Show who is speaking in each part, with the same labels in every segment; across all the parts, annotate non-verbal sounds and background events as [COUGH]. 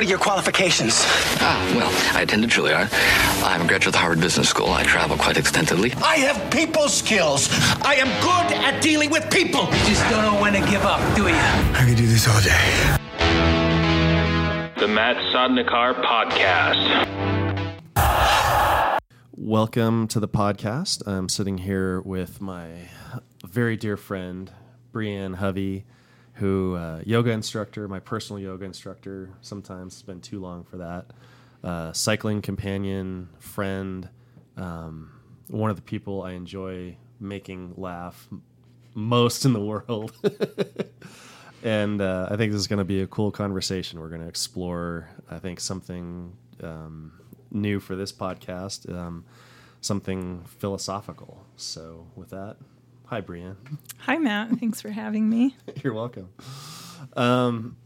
Speaker 1: What are your qualifications?
Speaker 2: Ah, well, I attended Juilliard. I'm a graduate of the Harvard Business School. I travel quite extensively.
Speaker 3: I have people skills. I am good at dealing with people.
Speaker 1: You just don't know when to give up, do you?
Speaker 4: I could do this all day.
Speaker 5: The Matt Sodnikar Podcast.
Speaker 6: Welcome to the podcast. I'm sitting here with my very dear friend, Brianne Hovey, who uh, yoga instructor, my personal yoga instructor. Sometimes it's been too long for that. Uh, cycling companion, friend, um, one of the people I enjoy making laugh most in the world. [LAUGHS] and uh, I think this is going to be a cool conversation. We're going to explore, I think, something um, new for this podcast, um, something philosophical. So, with that, hi, Brianne.
Speaker 7: Hi, Matt. Thanks for having me. [LAUGHS]
Speaker 6: You're welcome. Um,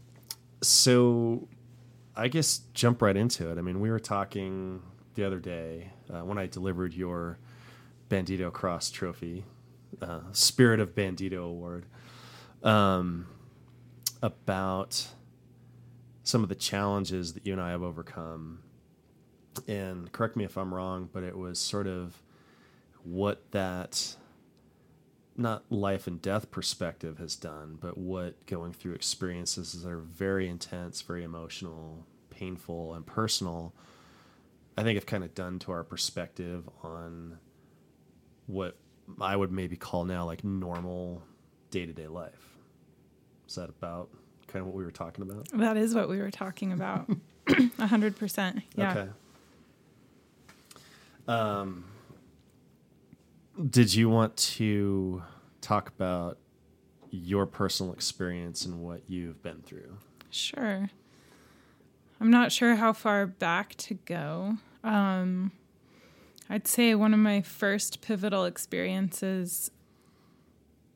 Speaker 6: so, I guess jump right into it. I mean, we were talking the other day uh, when I delivered your Bandito Cross Trophy, uh, Spirit of Bandito Award, um, about some of the challenges that you and I have overcome. And correct me if I'm wrong, but it was sort of what that not life and death perspective has done, but what going through experiences that are very intense, very emotional, painful, and personal, I think have kind of done to our perspective on what I would maybe call now like normal day to day life. Is that about kind of what we were talking about?
Speaker 7: That is what we were talking about. [LAUGHS] A hundred percent. Yeah.
Speaker 6: Okay. Um, did you want to talk about your personal experience and what you've been through?
Speaker 7: Sure. I'm not sure how far back to go. Um, I'd say one of my first pivotal experiences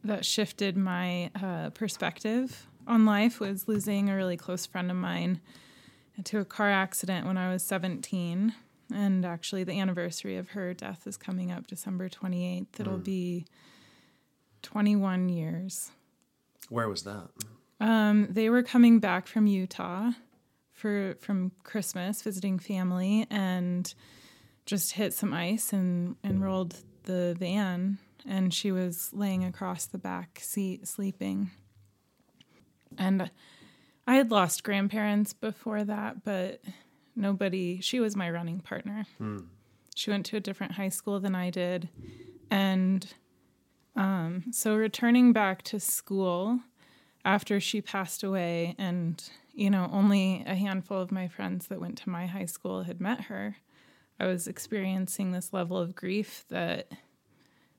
Speaker 7: that shifted my uh, perspective on life was losing a really close friend of mine to a car accident when I was 17. And actually, the anniversary of her death is coming up December 28th. It'll be 21 years.
Speaker 6: Where was that?
Speaker 7: Um, they were coming back from Utah for from Christmas, visiting family, and just hit some ice and, and rolled the van. And she was laying across the back seat, sleeping. And I had lost grandparents before that, but nobody, she was my running partner. She went to a different high school than I did. And um, so returning back to school after she passed away, and, you know, only a handful of my friends that went to my high school had met her, I was experiencing this level of grief that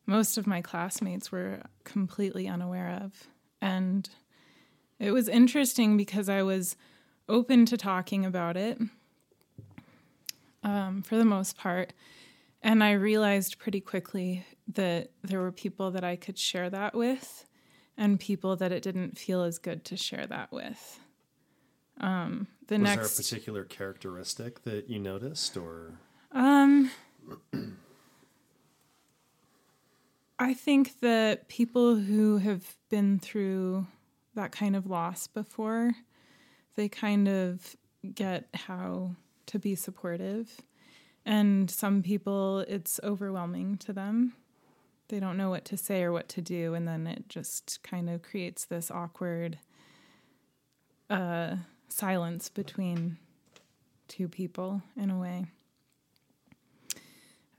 Speaker 7: most of my classmates were completely unaware of. And it was interesting because I was open to talking about it um, for the most part. And I realized pretty quickly that there were people that I could share that with and people that it didn't feel as good to share that with. Um, the
Speaker 6: Was
Speaker 7: next.
Speaker 6: there a particular characteristic that you noticed, or
Speaker 7: Um, I think that people who have been through that kind of loss before, they kind of get how to be supportive. And some people, it's overwhelming to them. They don't know what to say or what to do. And then it just kind of creates this awkward uh, silence between two people in a way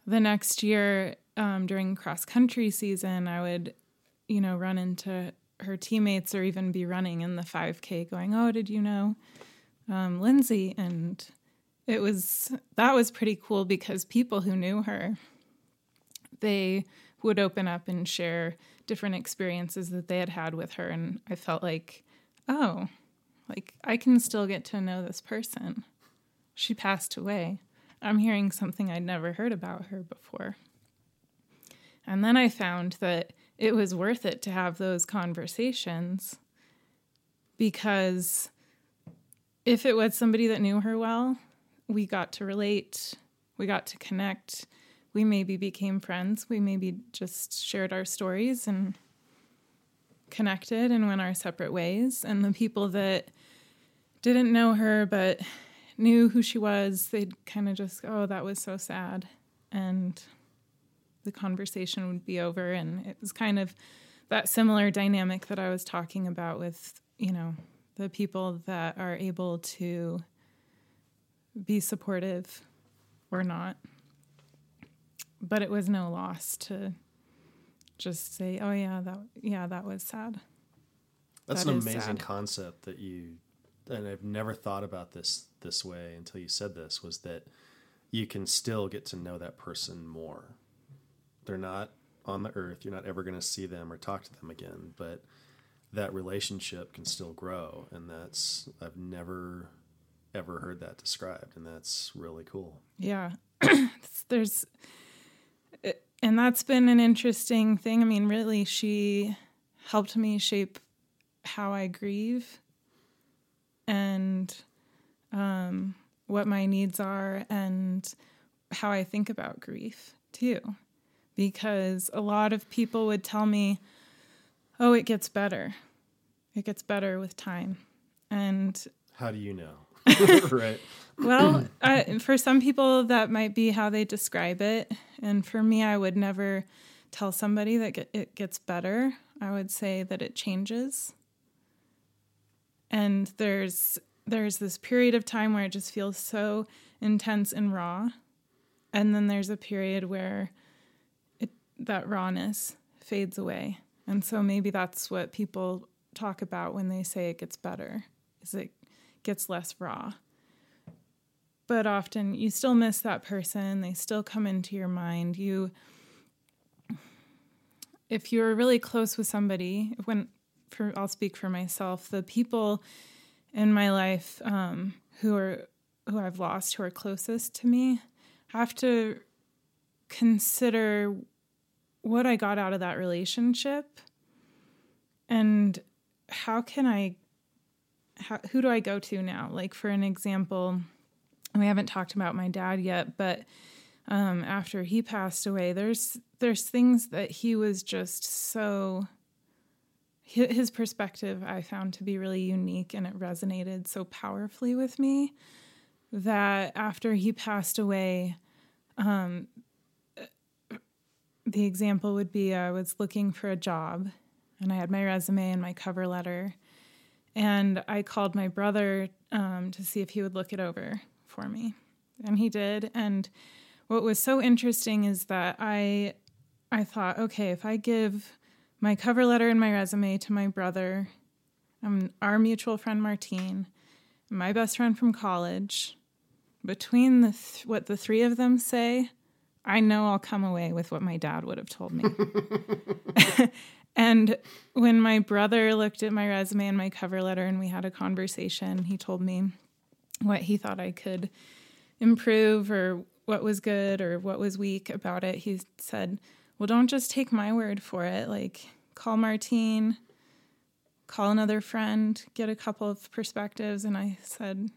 Speaker 7: the next year um, during cross country season, I would, you know, run into her teammates or even be running in the 5K going, Oh, did you know um, Lindsay? And it was, that was pretty cool because people who knew her, they would open up and share different experiences that they had had with her. And I felt like, oh, like I can still get to know this person. She passed away. I'm hearing something I'd never heard about her before. And then I found that it was worth it to have those conversations because if it was somebody that knew her well, we got to relate, we got to connect, we maybe became friends, we maybe just shared our stories and connected and went our separate ways. And the people that didn't know her but knew who she was, they'd kind of just, oh, that was so sad. And the conversation would be over. And it was kind of that similar dynamic that I was talking about with, you know, the people that are able to be supportive or not. But it was no loss to just say, "Oh yeah, that yeah, that was sad."
Speaker 6: That's
Speaker 7: That
Speaker 6: an amazing
Speaker 7: sad.
Speaker 6: concept that you and I've never thought about this this way until you said this was that you can still get to know that person more. They're not on the earth, you're not ever going to see them or talk to them again, but that relationship can still grow and that's I've never ever heard that described and that's really cool.
Speaker 7: Yeah. [CLEARS THROAT] There's, and that's been an interesting thing. I mean, really, she helped me shape how I grieve and um, what my needs are and how I think about grief too. Because a lot of people would tell me, oh, it gets better. It gets better with time. And
Speaker 6: How do you know? [LAUGHS] right.
Speaker 7: well, for some people, that might be how they describe it. And for me, I would never tell somebody that get, it gets better. I would say that it changes. And there's there's this period of time where it just feels so intense and raw, and then there's a period where it that rawness fades away. And so maybe that's what people talk about when they say it gets better. Is it gets less raw. But often you still miss that person. They still come into your mind. You if you're really close with somebody when for i'll speak for myself the people in my life um, who are who i've lost who are closest to me have to consider what i got out of that relationship and how can i how, who do i go to now? Like for an example we haven't talked about my dad yet, but um, after he passed away, there's there's things that he was just so his perspective I found to be really unique and it resonated so powerfully with me that after he passed away, um, the example would be I was looking for a job and I had my resume and my cover letter, and I called my brother um, to see if he would look it over for me. And he did. And what was so interesting is that i i thought okay if i give my cover letter and my resume to my brother um, our mutual friend martine my best friend from college between the th- what the three of them say i know i'll come away with what my dad would have told me [LAUGHS] [LAUGHS] and when my brother looked at my resume and my cover letter and we had a conversation he told me what he thought I could improve or what was good or what was weak about it. He said, Well, don't just take my word for it. Like, call Martine, call another friend, get a couple of perspectives. And I said,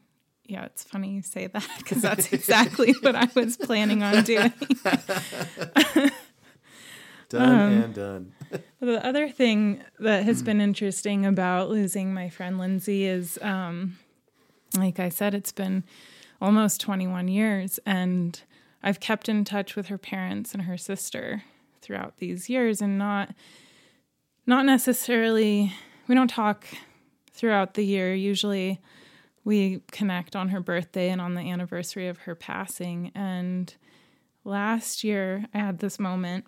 Speaker 7: Yeah, it's funny you say that because that's [LAUGHS] exactly what I was planning on doing. [LAUGHS]
Speaker 6: Done
Speaker 7: Um,
Speaker 6: and done.
Speaker 7: The other thing that has been interesting about losing my friend Lindsay is, um, like I said, it's been almost 21 years, and I've kept in touch with her parents and her sister throughout these years, and not not necessarily. We don't talk throughout the year. Usually, we connect on her birthday and on the anniversary of her passing. And last year, I had this moment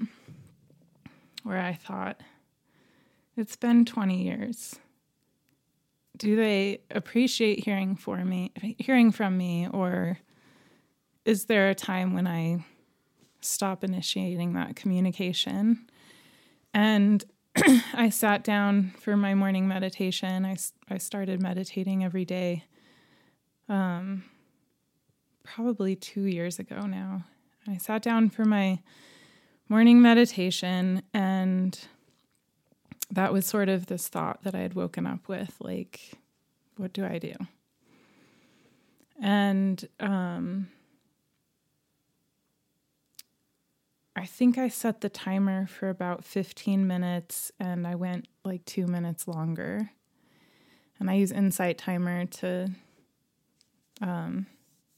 Speaker 7: where I thought, it's been 20 years. Do they appreciate hearing for me, hearing from me, or is there a time when I stop initiating that communication? And [CLEARS THROAT] I sat down for my morning meditation. I, I started meditating every day, um, probably two years ago now. I sat down for my morning meditation and that was sort of this thought that I had woken up with like, what do I do? And um, I think I set the timer for about 15 minutes and I went like two minutes longer. And I use Insight Timer to um,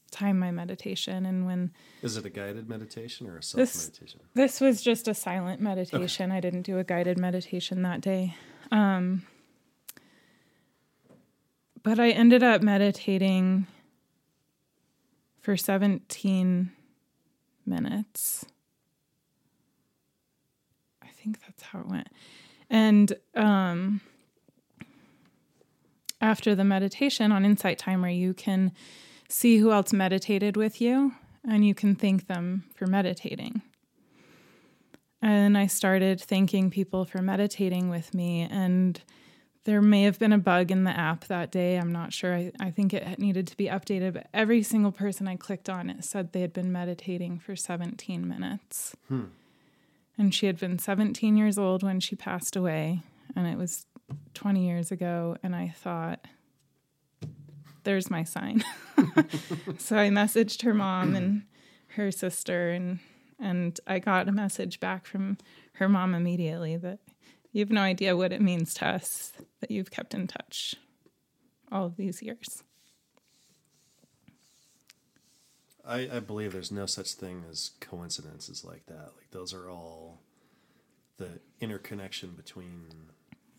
Speaker 7: time my meditation. And when
Speaker 6: Is it a guided meditation or a self
Speaker 7: This-
Speaker 6: meditation?
Speaker 7: this was just a silent meditation, I didn't do a guided meditation that day. Um, but I ended up meditating for 17 minutes. I think that's how it went. And um, after the meditation on Insight Timer, you can see who else meditated with you and you can thank them for meditating. And I started thanking people for meditating with me. And there may have been a bug in the app that day. I'm not sure. I, I think it needed to be updated. But every single person I clicked on, it said they had been meditating for 17 minutes. Hmm. And she had been 17 years old when she passed away. And it was 20 years ago. And I thought, there's my sign. [LAUGHS] so I messaged her mom and her sister and and I got a message back from her mom immediately that you have no idea what it means to us that you've kept in touch all of these years.
Speaker 6: I, I believe there's no such thing as coincidences like that. Like those are all the interconnection between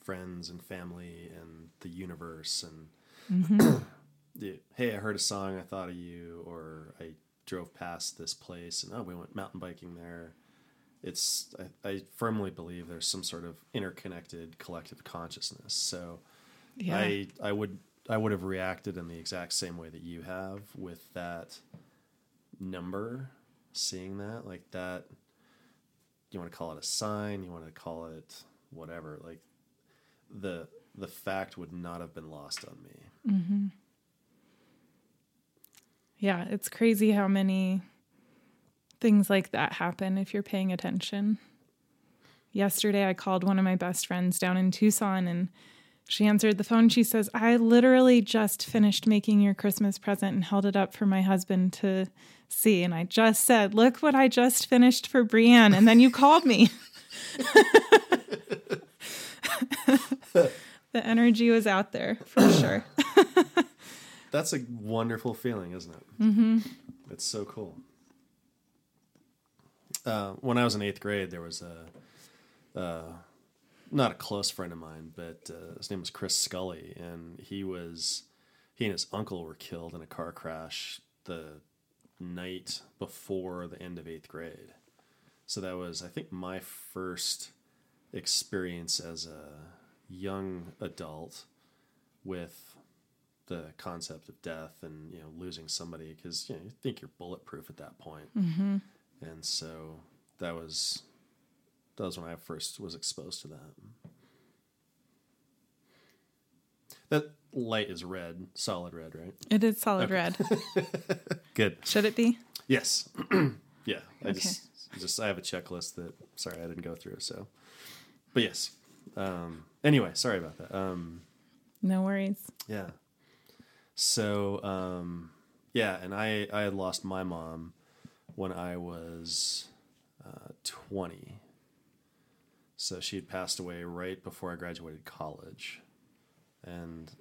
Speaker 6: friends and family and the universe and mm-hmm. [CLEARS THROAT] the, hey, I heard a song, I thought of you, or I drove past this place and oh, we went mountain biking there. It's I, I firmly believe there's some sort of interconnected collective consciousness. So
Speaker 7: Yeah.
Speaker 6: I I would I would have reacted in the exact same way that you have with that number, seeing that like that. You want to call it a sign? You want to call it whatever? Like the the fact would not have been lost on me. Mm-hmm.
Speaker 7: Yeah, it's crazy how many things like that happen if you're paying attention. Yesterday, I called one of my best friends down in Tucson and she answered the phone. She says, I literally just finished making your Christmas present and held it up for my husband to see. And I just said, Look what I just finished for Brianne. And then you called me. [LAUGHS] the energy was out there for sure.
Speaker 6: That's a wonderful feeling, isn't it? Mm-hmm. It's so cool. Uh, when I was in eighth grade, there was a, uh, not a close friend of mine, but uh, his name was Chris Scully, and he was, he and his uncle were killed in a car crash the night before the end of eighth grade. So that was, I think, my first experience as a young adult with the concept of death and you know losing somebody because you know you think you're bulletproof at that point. Mm-hmm. and so that was that was when I first was exposed to that. That light is red, solid red, right?
Speaker 7: It is solid red. [LAUGHS]
Speaker 6: Good.
Speaker 7: Should it be?
Speaker 6: Yes. [CLEARS THROAT] yeah. I
Speaker 7: Okay.
Speaker 6: just just I have a checklist that sorry I didn't go through. So, but yes. Um, anyway, sorry about that. Um,
Speaker 7: No worries.
Speaker 6: yeah. So um, yeah, and I I had lost my mom when I was uh, twenty. So she had passed away right before I graduated college, and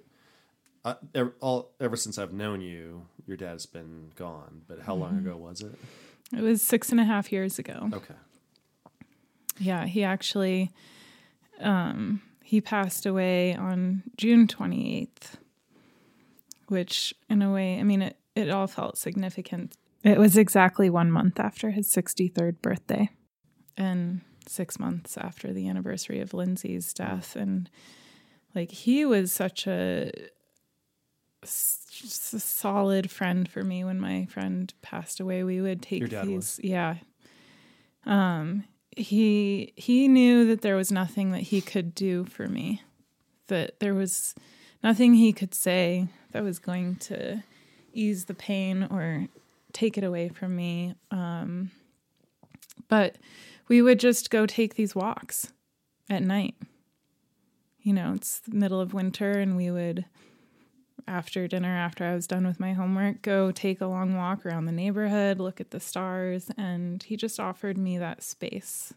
Speaker 6: I, ever, all ever since I've known you, your dad's been gone. But how long ago was it?
Speaker 7: It was six and a half years ago.
Speaker 6: Okay.
Speaker 7: Yeah, he actually um he passed away on June 28th, which in a way, I mean it it all felt significant. It was exactly 1 month after his 63rd birthday and 6 months after the anniversary of Lindsay's death. And like he was such a solid friend for me. When my friend passed away we would take
Speaker 6: Your dad
Speaker 7: these yeah. Um, he he knew that there was nothing that he could do for me that there was nothing he could say that was going to ease the pain or take it away from me um, but we would just go take these walks at night. You know it's the middle of winter and we would after dinner after i was done with my homework go take a long walk around the neighborhood look at the stars and he just offered me that space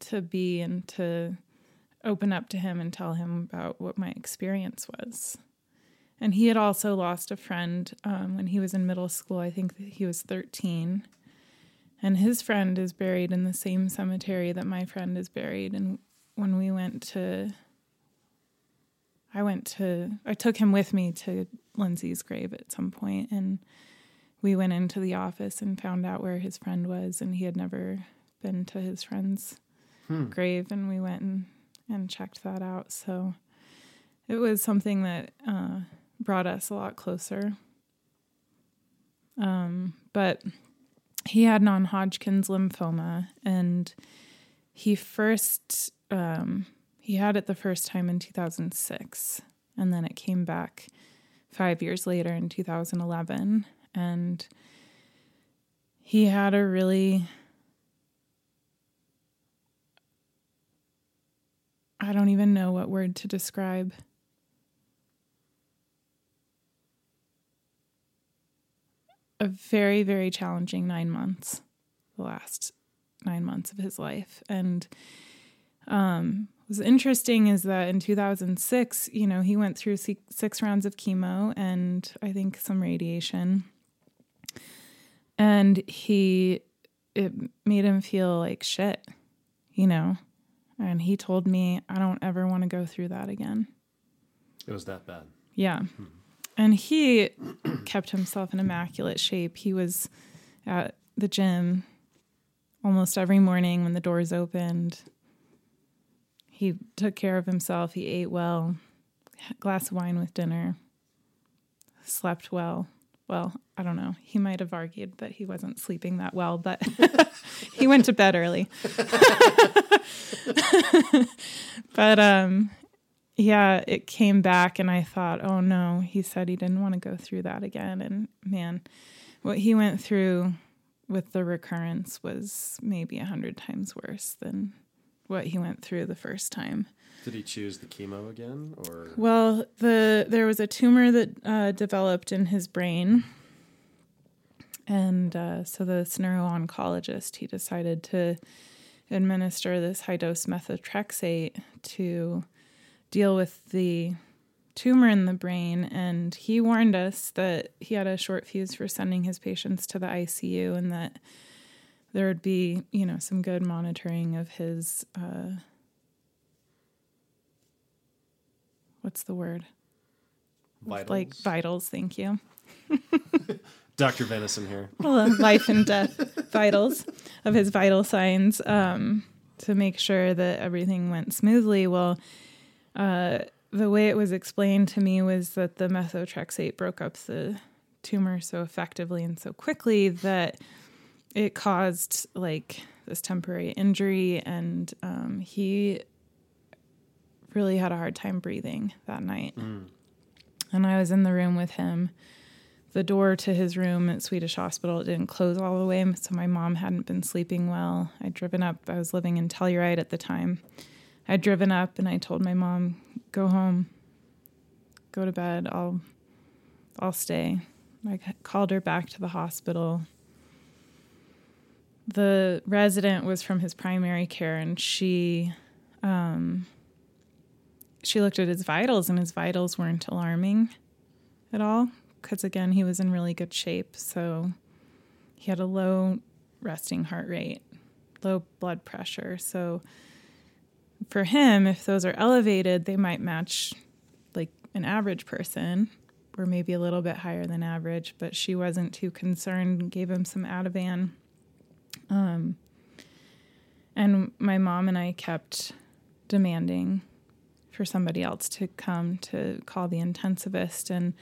Speaker 7: to be and to open up to him and tell him about what my experience was and he had also lost a friend um, when he was in middle school. I think he was 13. And his friend is buried in the same cemetery that my friend is buried. And when we went to, I went to, I took him with me to Lindsay's grave at some point, and we went into the office and found out where his friend was, and he had never been to his friend's grave, and we went and, and checked that out. So it was something that uh, brought us a lot closer. Um, but he had non-Hodgkin's lymphoma, and he first um, he had it the first time in 2006, and then it came back five years later in 2011, and he had a really I don't even know what word to describe. A very, very challenging nine months, the last nine months of his life. And um, what's interesting is that in 2006, you know, he went through six, six rounds of chemo and I think some radiation. And he, it made him feel like shit, you know. And he told me, I don't ever want to go through that again.
Speaker 6: It was that bad.
Speaker 7: Yeah. Hmm. And he [CLEARS THROAT] kept himself in immaculate shape. He was at the gym almost every morning when the doors opened. He took care of himself. He ate well, glass of wine with dinner, slept well. Well, I don't know. He might have argued that he wasn't sleeping that well, but [LAUGHS] he went to bed early. [LAUGHS] but um yeah, it came back and I thought, "Oh no, he said he didn't want to go through that again." And man, what he went through with the recurrence was maybe a hundred times worse than what he went through the first time.
Speaker 6: Did he choose the chemo again, or
Speaker 7: Well, the there was a tumor that uh, developed in his brain, and uh, so this neuro-oncologist he decided to administer this high dose methotrexate to deal with the tumor in the brain. And he warned us that he had a short fuse for sending his patients to the ICU, and that there would be you know some good monitoring of his. Uh, what's the word?
Speaker 6: vitals?
Speaker 7: Like vitals. Thank you. [LAUGHS]
Speaker 6: Dr. Venison here? [LAUGHS]
Speaker 7: Well, life and death vitals of his vital signs um, to make sure that everything went smoothly. Well, uh, the way it was explained to me was that the methotrexate broke up the tumor so effectively and so quickly that it caused like this temporary injury, and um, he really had a hard time breathing that night. And I was in the room with him the door to his room at Swedish Hospital didn't close all the way, so my mom hadn't been sleeping well. I'd driven up. I was living in Telluride at the time. I'd driven up and I told my mom, "Go home, go to bed. I'll, I'll stay." I called her back to the hospital. The resident was from his primary care, and she, um, she looked at his vitals, and his vitals weren't alarming at all because again he was in really good shape. So he had a low resting heart rate low blood pressure. So for him if those are elevated they might match like an average person or maybe a little bit higher than average but she wasn't too concerned gave him some ativan. Um, and my mom and i kept demanding for somebody else to come to call the intensivist and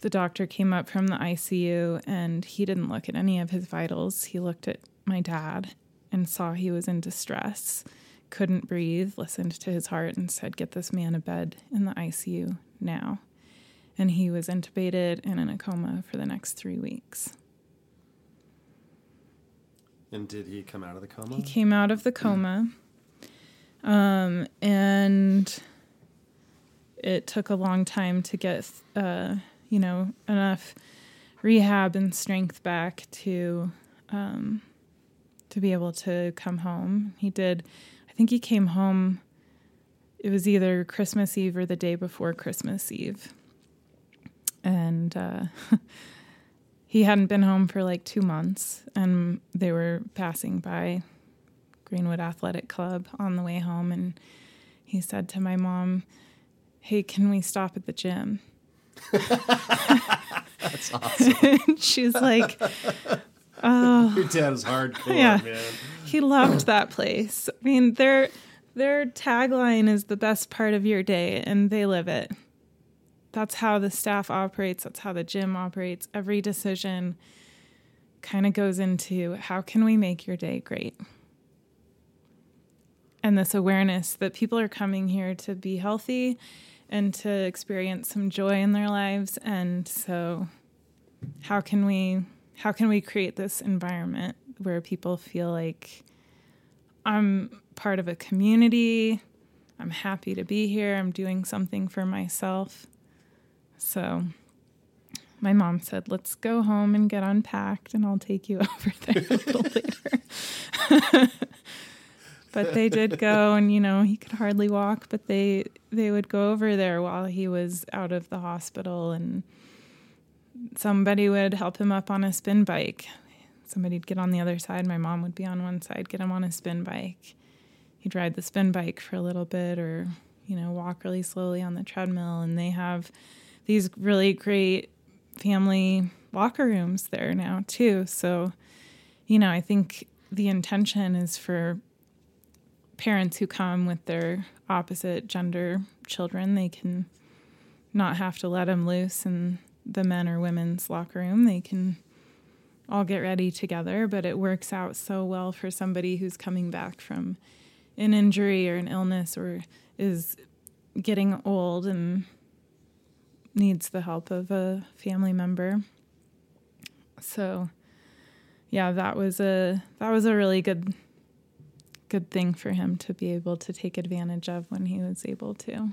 Speaker 7: the doctor came up from the ICU and he didn't look at any of his vitals. He looked at my dad and saw he was in distress, couldn't breathe, listened to his heart, and said, Get this man a bed in the ICU now. And he was intubated and in a coma for the next three weeks.
Speaker 6: And did he come out of the coma?
Speaker 7: He came out of the coma. Um, and it took a long time to get, uh, you know, enough rehab and strength back to, um, to be able to come home. He did, I think he came home, it was either Christmas Eve or the day before Christmas Eve. and uh, [LAUGHS] he hadn't been home for like two months, and they were passing by Greenwood Athletic Club on the way home, and he said to my mom, "Hey, can we stop at the gym?"
Speaker 6: That's awesome. [LAUGHS]
Speaker 7: She's like, oh.
Speaker 6: Your dad is hardcore,
Speaker 7: Yeah.
Speaker 6: man.
Speaker 7: he loved that place. I mean, their their tagline is the best part of your day, and they live it. That's how the staff operates. That's how the gym operates. Every decision kind of goes into how can we make your day great. And this awareness that people are coming here to be healthy and to experience some joy in their lives and so how can we how can we create this environment where people feel like I'm part of a community, I'm happy to be here, I'm doing something for myself. So my mom said, "Let's go home and get unpacked and I'll take you [LAUGHS] over there a little later." [LAUGHS] but they did go [LAUGHS] and you know, he could hardly walk, but they they would go over there while he was out of the hospital and somebody would help him up on a spin bike. Somebody'd get on the other side. My mom would be on one side, get him on a spin bike. He'd ride the spin bike for a little bit or, you know, walk really slowly on the treadmill. And they have these really great family locker rooms there now, too. So, you know, I think the intention is for parents who come with their opposite gender children, they can not have to let them loose in the men or women's locker room. They can all get ready together, but it works out so well for somebody who's coming back from an injury or an illness or is getting old and needs the help of a family member. So yeah, that was a that was a really good good thing for him to be able to take advantage of when he was able to.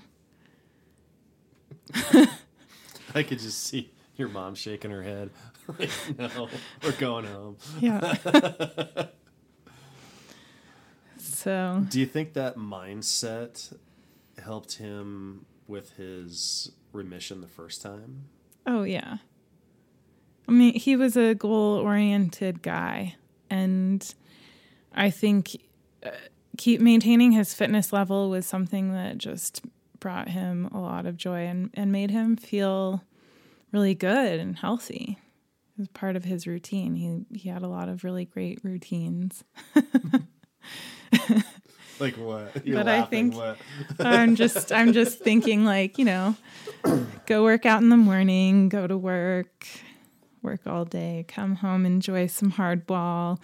Speaker 7: [LAUGHS]
Speaker 6: I could just see your mom shaking her head. [LAUGHS] like, no, we're going home.
Speaker 7: Yeah. [LAUGHS] so,
Speaker 6: Do you think that mindset helped him with his remission the first time?
Speaker 7: oh yeah. I mean, he was a goal-oriented guy and I think keep maintaining his fitness level was something that just brought him a lot of joy and, and made him feel really good and healthy. It was part of his routine. He he had a lot of really great routines. [LAUGHS]
Speaker 6: Like what? You're
Speaker 7: But I think-
Speaker 6: what?
Speaker 7: I'm just I'm just thinking like, you know, [COUGHS] go work out in the morning, go to work, work all day, come home, enjoy some hardball,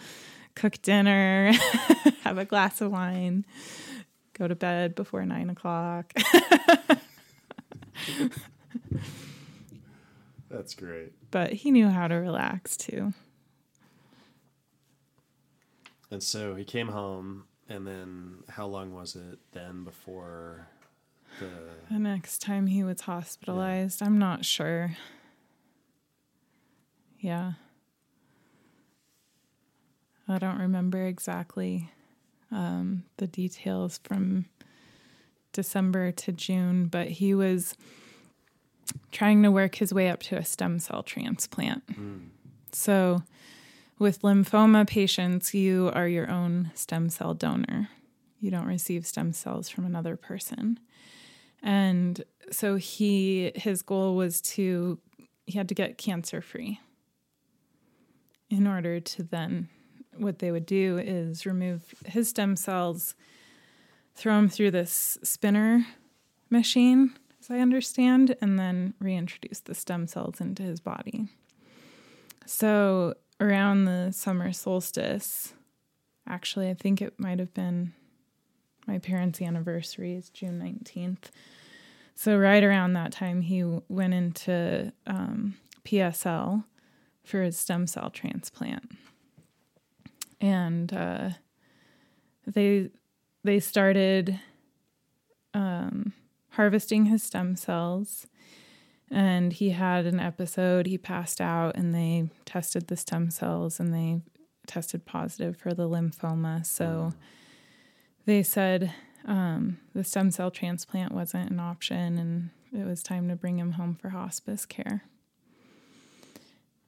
Speaker 7: cook dinner, [LAUGHS] have a glass of wine, go to bed before nine o'clock. [LAUGHS]
Speaker 6: That's great.
Speaker 7: but he knew how to relax too.
Speaker 6: And so he came home, and then how long was it then before the?
Speaker 7: The next time he was hospitalized, I'm not sure. Yeah. I don't remember exactly um, the details from December to June, but he was trying to work his way up to a stem cell transplant. So, with lymphoma patients, you are your own stem cell donor. You don't receive stem cells from another person. And so he his goal was to he had to get cancer free. In order to then what they would do is remove his stem cells, throw them through this spinner machine, as I understand, and then reintroduce the stem cells into his body. So around the summer solstice, actually, I think it might have been my parents' anniversary is June 19th. So, right around that time, he went into um, PSL for his stem cell transplant. And uh, they, they started um, harvesting his stem cells. And he had an episode, he passed out, and they tested the stem cells and they tested positive for the lymphoma. So, they said um, the stem cell transplant wasn't an option and it was time to bring him home for hospice care.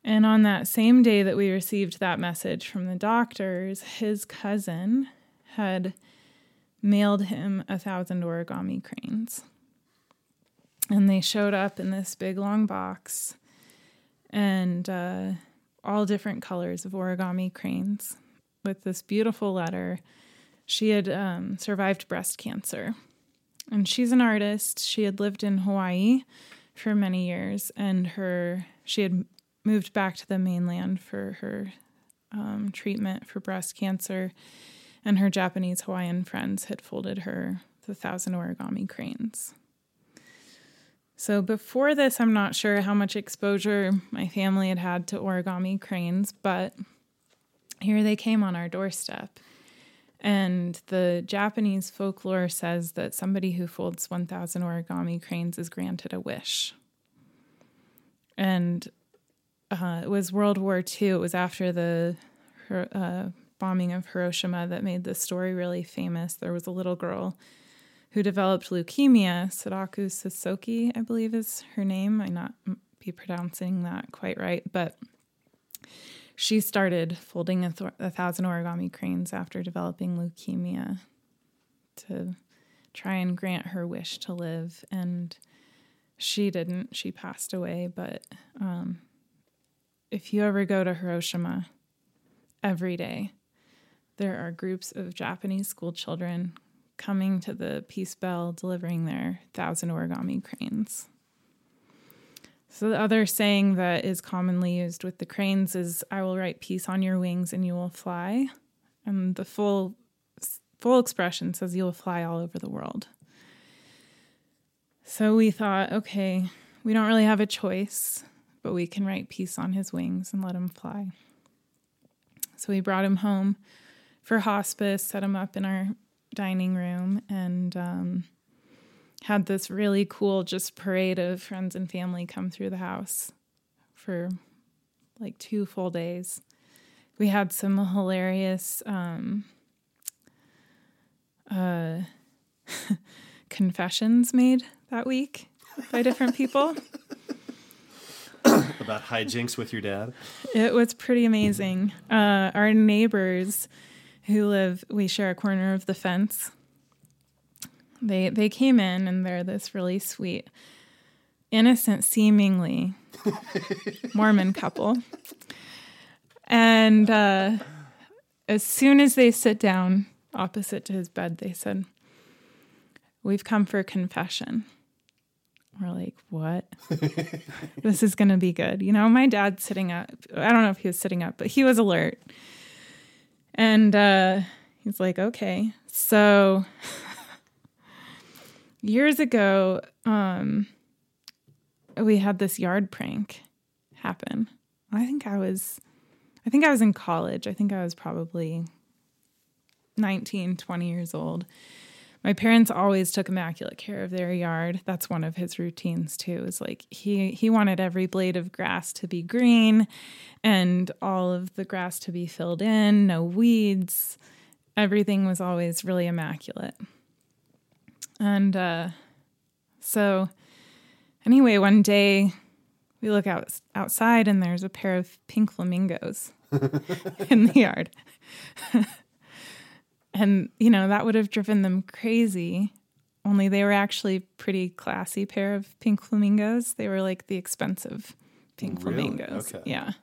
Speaker 7: And on that same day that we received that message from the doctors, his cousin had mailed him a thousand origami cranes. And they showed up in this big long box and uh, all different colors of origami cranes with this beautiful letter. She had um, survived breast cancer. And she's an artist. She had lived in Hawaii for many years, and her she had moved back to the mainland for her um, treatment for breast cancer. And her Japanese Hawaiian friends had folded her the thousand origami cranes. So before this, I'm not sure how much exposure my family had had to origami cranes, but here they came on our doorstep. And the Japanese folklore says that somebody who folds 1,000 origami cranes is granted a wish. And uh, it was World War II. It was after the uh, bombing of Hiroshima that made this story really famous. There was a little girl who developed leukemia. Sadako Sasoki, I believe, is her name. I not be pronouncing that quite right, but she started folding a, th- a thousand origami cranes after developing leukemia to try and grant her wish to live. And she didn't. She passed away. But um, if you ever go to Hiroshima, every day there are groups of Japanese school children coming to the Peace Bell delivering their thousand origami cranes. So, the other saying that is commonly used with the cranes is, I will write peace on your wings and you will fly. And the full, full expression says, you will fly all over the world. So, we thought, okay, we don't really have a choice, but we can write peace on his wings and let him fly. So, we brought him home for hospice, set him up in our dining room, and um, had this really cool just parade of friends and family come through the house for like two full days. We had some hilarious um, uh, [LAUGHS] confessions made that week by different people. [LAUGHS] [COUGHS]
Speaker 6: About hijinks with your dad?
Speaker 7: It was pretty amazing. Uh, our neighbors who live, we share a corner of the fence they they came in and they're this really sweet, innocent seemingly [LAUGHS] Mormon couple. And uh, as soon as they sit down opposite to his bed, they said, We've come for confession. We're like, what? [LAUGHS] this is going to be good. You know, my dad's sitting up. I don't know if he was sitting up, but he was alert. And uh, he's like, okay. So [LAUGHS] years ago, um, we had this yard prank happen. I think I was, I think I was in college. I think I was probably 19, 20 years old. My parents always took immaculate care of their yard. That's one of his routines too. Is like he he wanted every blade of grass to be green and all of the grass to be filled in, no weeds. Everything was always really immaculate. And uh, so, anyway, one day we look out outside and there's a pair of pink flamingos [LAUGHS] in the yard. [LAUGHS] and, you know, that would have driven them crazy. Only they were actually pretty classy pair of pink flamingos. They were like the expensive pink really? flamingos. Okay. Yeah.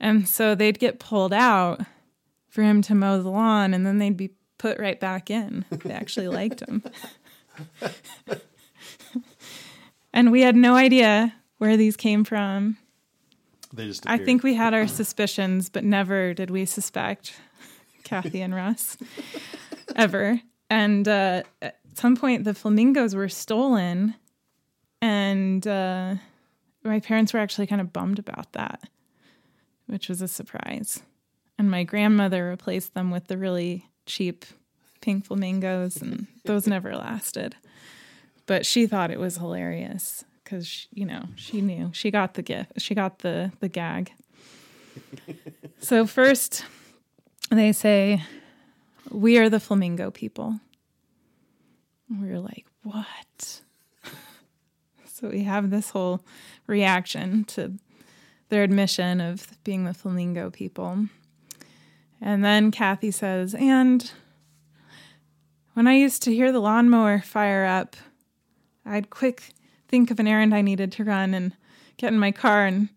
Speaker 7: And so they'd get pulled out for him to mow the lawn and then they'd be put right back in. They actually liked him. [LAUGHS] and we had no idea where these came from.
Speaker 6: They just
Speaker 7: I think we had our suspicions, but never did we suspect Kathy and Russ ever. And uh, at some point, the flamingos were stolen, and uh, my parents were actually kind of bummed about that, which was a surprise. And my grandmother replaced them with the really cheap pink flamingos, and those [LAUGHS] never lasted. But she thought it was hilarious because you know she knew she got the gift, she got the the gag. [LAUGHS] so first, they say, "We are the flamingo people." We are like, "What?" [LAUGHS] so we have this whole reaction to their admission of being the flamingo people. And then Kathy says, and when I used to hear the lawnmower fire up, I'd quick think of an errand I needed to run and get in my car and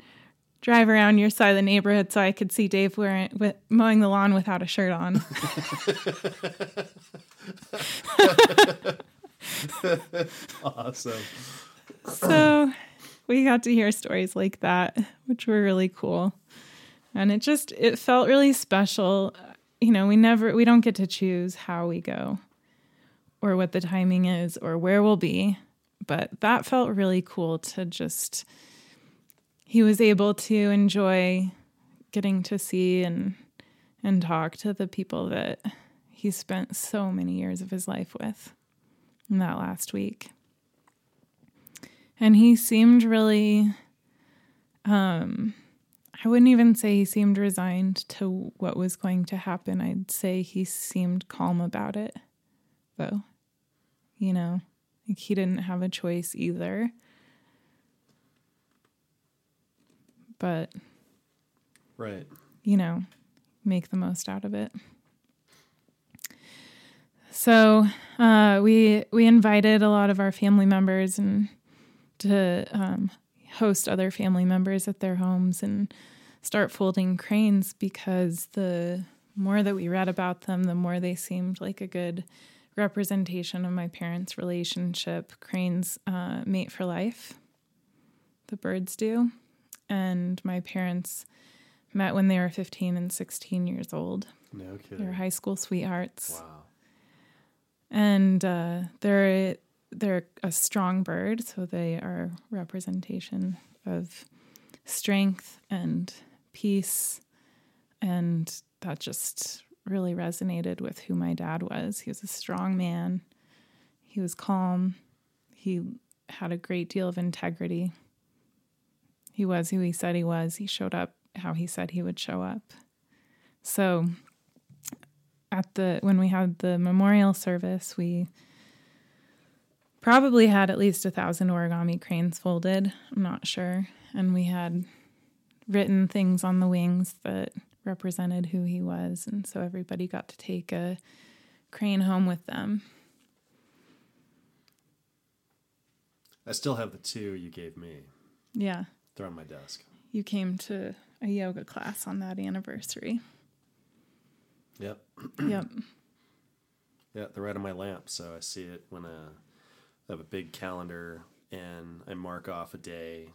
Speaker 7: drive around your side of the neighborhood so I could see Dave wearing with, mowing the lawn without a shirt on. [LAUGHS]
Speaker 6: Awesome.
Speaker 7: so we got to hear stories like that, which were really cool. And it just it felt really special. You know, we never we don't get to choose how we go or what the timing is or where we'll be, but that felt really cool to just he was able to enjoy getting to see and and talk to the people that he spent so many years of his life with in that last week and he seemed really um I wouldn't even say he seemed resigned to what was going to happen. I'd say he seemed calm about it, though. You know, like he didn't have a choice either. But,
Speaker 6: Right.
Speaker 7: you know, make the most out of it. So uh, we we invited a lot of our family members and to um, host other family members at their homes and start folding cranes because the more that we read about them, the more they seemed like a good representation of my parents' relationship. Cranes uh, mate for life, the birds do. And my parents met when they were 15 and 16 years old.
Speaker 6: No
Speaker 7: They're high school sweethearts
Speaker 6: Wow.
Speaker 7: and uh, they're they're a strong bird, so they are representation of strength and peace, and that just really resonated with who my dad was. He was a strong man. He was calm. He had a great deal of integrity. He was who he said he was. He showed up how he said he would show up. So at the when we had the memorial service, we probably had at least a thousand origami cranes folded. I'm not sure, and we had written things on the wings that represented who he was, and so everybody got to take a crane home with them.
Speaker 6: I still have the two you gave me.
Speaker 7: Yeah,
Speaker 6: They're on my desk.
Speaker 7: you came to a yoga class on that anniversary.
Speaker 6: Yep.
Speaker 7: yep. [CLEARS THROAT]
Speaker 6: Yeah, they're right on my lamp, so I see it when uh, I have a big calendar and I mark off a day.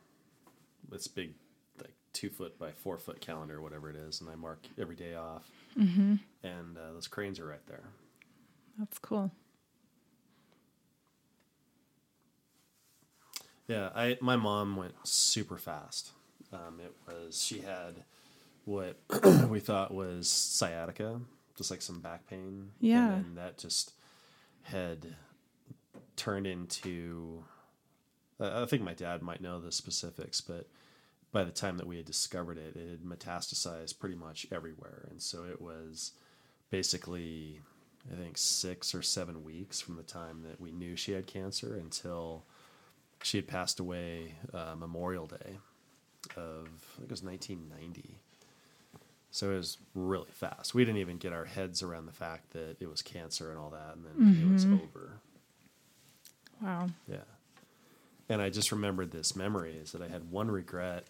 Speaker 6: This big, like two foot by four foot calendar, whatever it is, and I mark every day off. Mm-hmm. And uh, those cranes are right there.
Speaker 7: That's cool.
Speaker 6: Yeah, I my mom went super fast. Um, it was she had what [CLEARS THROAT] we thought was sciatica, just like some back pain.
Speaker 7: Yeah.
Speaker 6: and then that just had turned into. Uh, I think my dad might know the specifics, but by the time that we had discovered it, it had metastasized pretty much everywhere, and so it was basically, I think, six or seven weeks from the time that we knew she had cancer until she had passed away uh, Memorial Day of I think it was 1990. So it was really fast. We didn't even get our heads around the fact that it was cancer and all that, and then it was over.
Speaker 7: Wow.
Speaker 6: Yeah. And I just remembered this memory is that I had one regret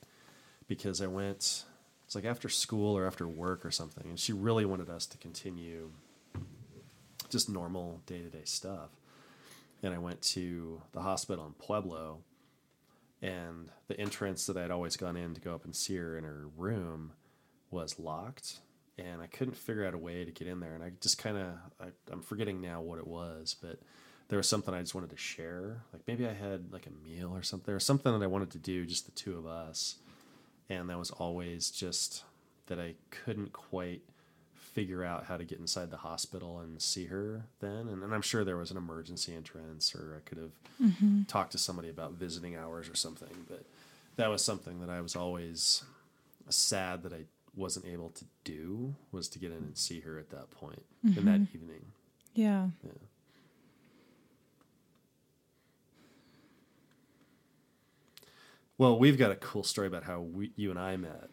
Speaker 6: because I went, it's like after school or after work or something, and she really wanted us to continue just normal day to day stuff. And I went to the hospital in Pueblo, and the entrance that I'd always gone in to go up and see her in her room was locked. And I couldn't figure out a way to get in there. And I just kind of, I'm forgetting now what it was, but there was something I just wanted to share. Like maybe I had like a meal or something, or something that I wanted to do, just the two of us. And that was always just that I couldn't quite figure out how to get inside the hospital and see her then. And, and I'm sure there was an emergency entrance, or I could have mm-hmm. talked to somebody about visiting hours or something. But that was something that I was always sad that I wasn't able to do was to get in and see her at that point in that mm-hmm. evening.
Speaker 7: Yeah.
Speaker 6: Well, we've got a cool story about how we, you and I met.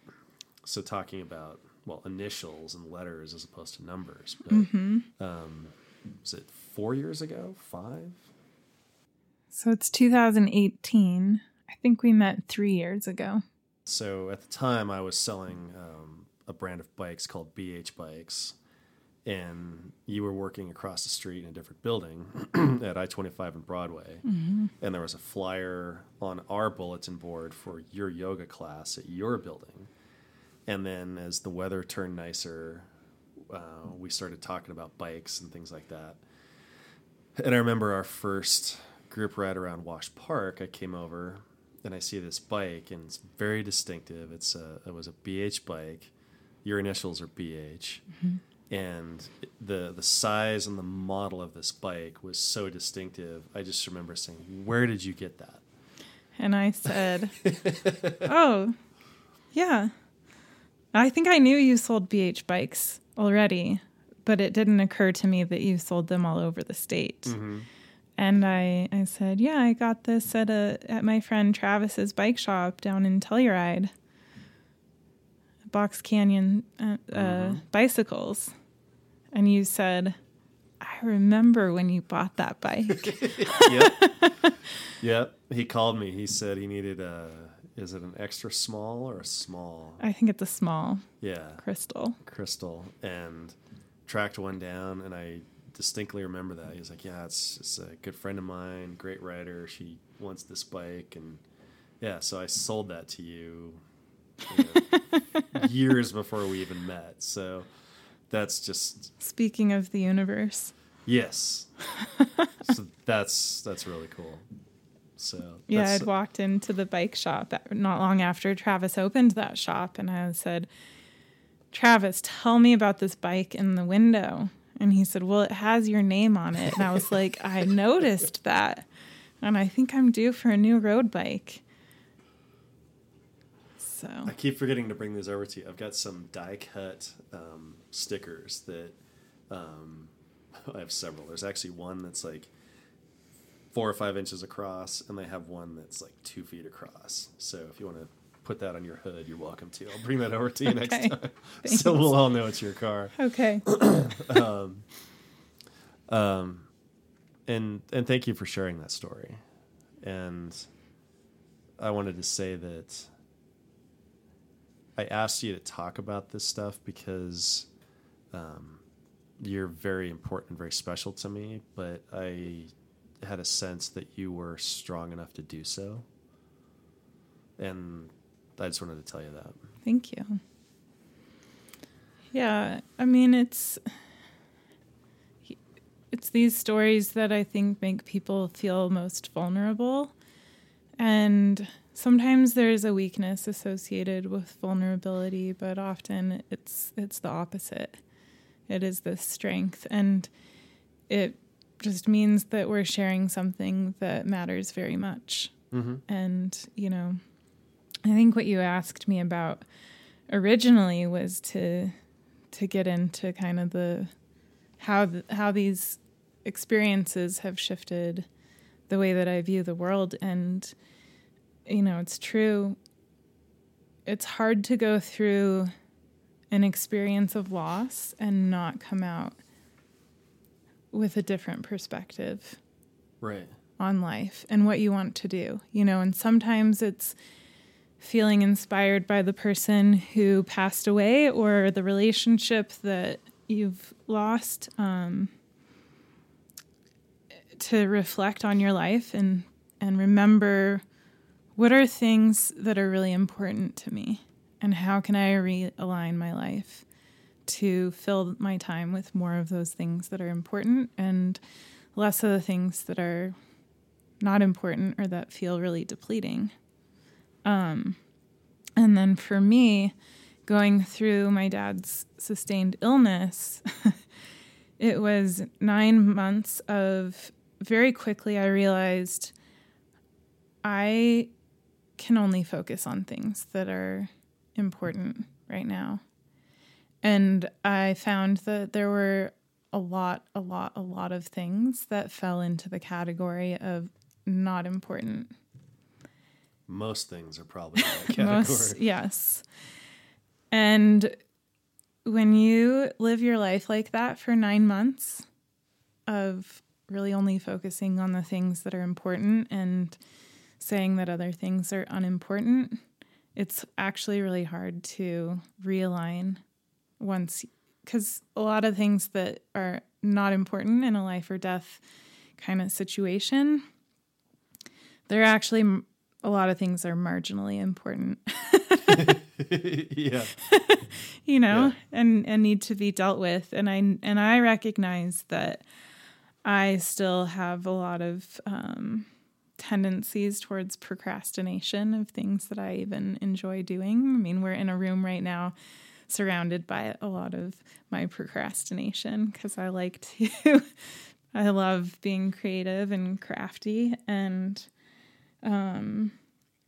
Speaker 6: So talking about well initials and letters as opposed to numbers. But, um, was it four years ago? Five?
Speaker 7: So it's 2018. I think we met three years ago.
Speaker 6: So at the time, I was selling um, a brand of bikes called BH Bikes, and you were working across the street in a different building [CLEARS THROAT] at I 25 and Broadway. And there was a flyer on our bulletin board for your yoga class at your building. And then as the weather turned nicer, uh, we started talking about bikes and things like that. And I remember our first group ride around Wash Park. I came over and I see this bike, and it's very distinctive. It's a it was a BH bike. Your initials are BH, and the the size and the model of this bike was so distinctive. I just remember saying, "Where did you get that?"
Speaker 7: And I said, [LAUGHS] Oh, yeah. I think I knew you sold BH bikes already, but it didn't occur to me that you sold them all over the state. And I, I said, Yeah, I got this at a at my friend Travis's bike shop down in Telluride. Box Canyon uh, uh, bicycles. And you said, I remember when you bought that bike. [LAUGHS]
Speaker 6: yep. [LAUGHS] yep. He called me. He said he needed a. Is it an extra small or a small?
Speaker 7: I think it's a small
Speaker 6: Yeah.
Speaker 7: crystal.
Speaker 6: crystal and tracked one down and I distinctly remember that. He was like, Yeah, it's it's a good friend of mine, great rider. She wants this bike and yeah, so I sold that to you, you know, [LAUGHS] years before we even met. So that's just
Speaker 7: Speaking of the universe.
Speaker 6: yes. [LAUGHS] so that's that's really cool. So
Speaker 7: Yeah, I'd walked into the bike shop not long after Travis opened that shop, and I said, Travis, tell me about this bike in the window. And he said, Well, it has your name on it. And I was like, I [LAUGHS] noticed that. And I think I'm due for a new road bike. So,
Speaker 6: I keep forgetting to bring these over to you. I've got some die cut um, stickers that um, [LAUGHS] I have several. There's actually one that's like four or five inches across, and they have one that's like two feet across. So if you want to put that on your hood, you're welcome to. I'll bring that over to you
Speaker 7: Okay.
Speaker 6: next time, [LAUGHS] [LAUGHS] so we'll all know it's your car.
Speaker 7: okay. [COUGHS]
Speaker 6: um, um, and and thank you for sharing that story. And I wanted to say that I asked you to talk about this stuff because um, you're very important very special to me. But I had a sense that you were strong enough to do so, and I just wanted to tell you that.
Speaker 7: Thank you. Yeah, I mean it's it's these stories that I think make people feel most vulnerable. And sometimes there's a weakness associated with vulnerability, but often it's it's the opposite. It is this strength and it just means that we're sharing something that matters very much. Mm-hmm. And, you know, I think what you asked me about originally was to to get into kind of the how the, how these experiences have shifted the way that I view the world and you know it's true it's hard to go through an experience of loss and not come out with a different perspective
Speaker 6: Right.
Speaker 7: on life and what you want to do, you know, and sometimes it's feeling inspired by the person who passed away or the relationship that you've lost um, to reflect on your life and and remember what are things that are really important to me and how can I realign my life to fill my time with more of those things that are important and less of the things that are not important or that feel really depleting. Um, and then for me, going through my dad's sustained illness, [LAUGHS] it was nine months of very quickly I realized I can only focus on things that are important right now. And I found that there were a lot, a lot, a lot of things that fell into the category of not important.
Speaker 6: most things are probably in that [LAUGHS] category.
Speaker 7: Most, yes. And when you live your life like that for nine months of really only focusing on the things that are important and saying that other things are unimportant, it's actually really hard to realign once, because a lot of things that are not important in a life or death kind of situation, they're actually a lot of things are marginally important. [LAUGHS]
Speaker 6: yeah. [LAUGHS]
Speaker 7: you know,
Speaker 6: Yeah.
Speaker 7: and and need to be dealt with. And I and I recognize that I still have a lot of um, tendencies towards procrastination of things that I even enjoy doing. I mean, we're in a room right now surrounded by a lot of my procrastination because I like to. [LAUGHS] I love being creative and crafty and um,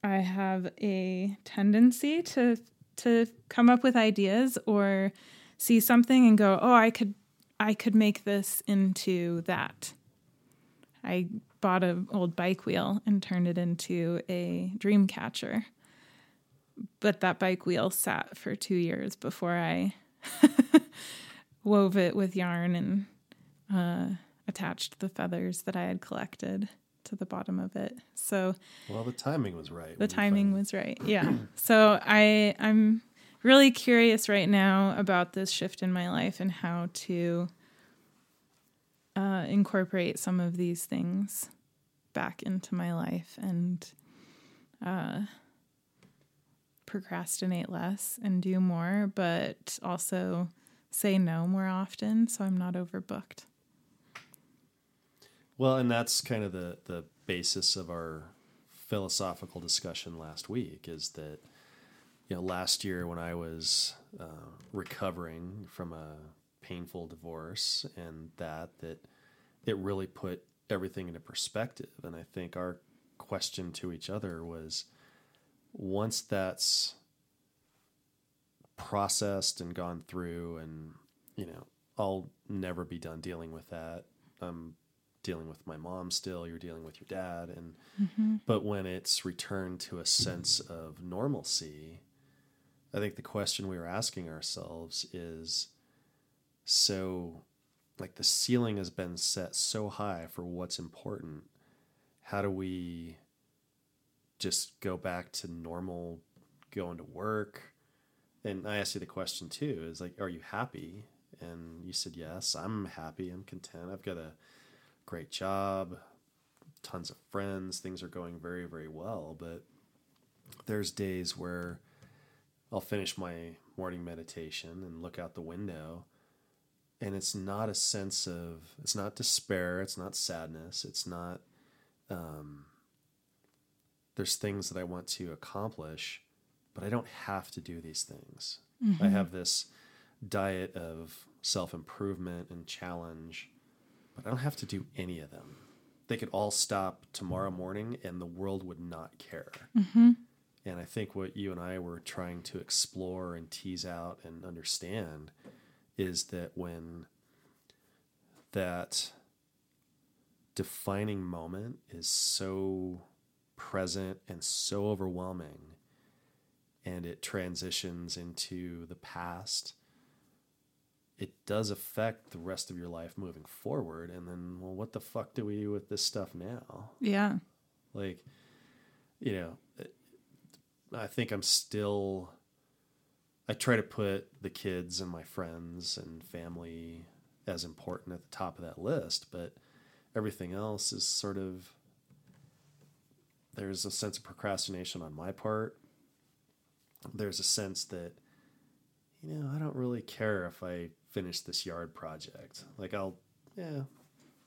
Speaker 7: I have a tendency to to come up with ideas or see something and go, "Oh, I could I could make this into that." I bought an old bike wheel and turned it into a dream catcher. But that bike wheel sat for 2 years before I [LAUGHS] wove it with yarn and uh, attached the feathers that I had collected to the bottom of it. So
Speaker 6: Well, the timing was right.
Speaker 7: the timing was right. Yeah. [CLEARS THROAT] so I I'm really curious right now about this shift in my life and how to uh, incorporate some of these things back into my life and uh, procrastinate less and do more, but also say no more often so I'm not overbooked.
Speaker 6: Well, and that's kind of the the basis of our philosophical discussion last week is that you know last year when I was uh, recovering from a painful divorce and that that it really put everything into perspective and I think our question to each other was once that's processed and gone through and you know I'll never be done dealing with that. I'm dealing with my mom still you're dealing with your dad and mm-hmm. but when it's returned to a sense of normalcy i think the question we were asking ourselves is so like the ceiling has been set so high for what's important how do we just go back to normal going to work and i asked you the question too is like are you happy and you said yes i'm happy i'm content i've got a great job, tons of friends, things are going very, very well. But there's days where I'll finish my morning meditation and look out the window, and it's not a sense of, it's not despair, it's not sadness, it's not, um, there's things that I want to accomplish, but I don't have to do these things. I mm-hmm. have this diet of self improvement and challenge but I don't have to do any of them. They could all stop tomorrow morning and the world would not care. Mm-hmm. And I think what you and I were trying to explore and tease out and understand is that when that defining moment is so present and so overwhelming and it transitions into the past it does affect the rest of your life moving forward and then well what the fuck do we do with this stuff now
Speaker 7: Yeah.
Speaker 6: like you know i think i'm still i try to put the kids and my friends and family as important at the top of that list but everything else is sort of there's a sense of procrastination on my part. There's a sense that you know i don't really care if i finish this yard project. Like i'll yeah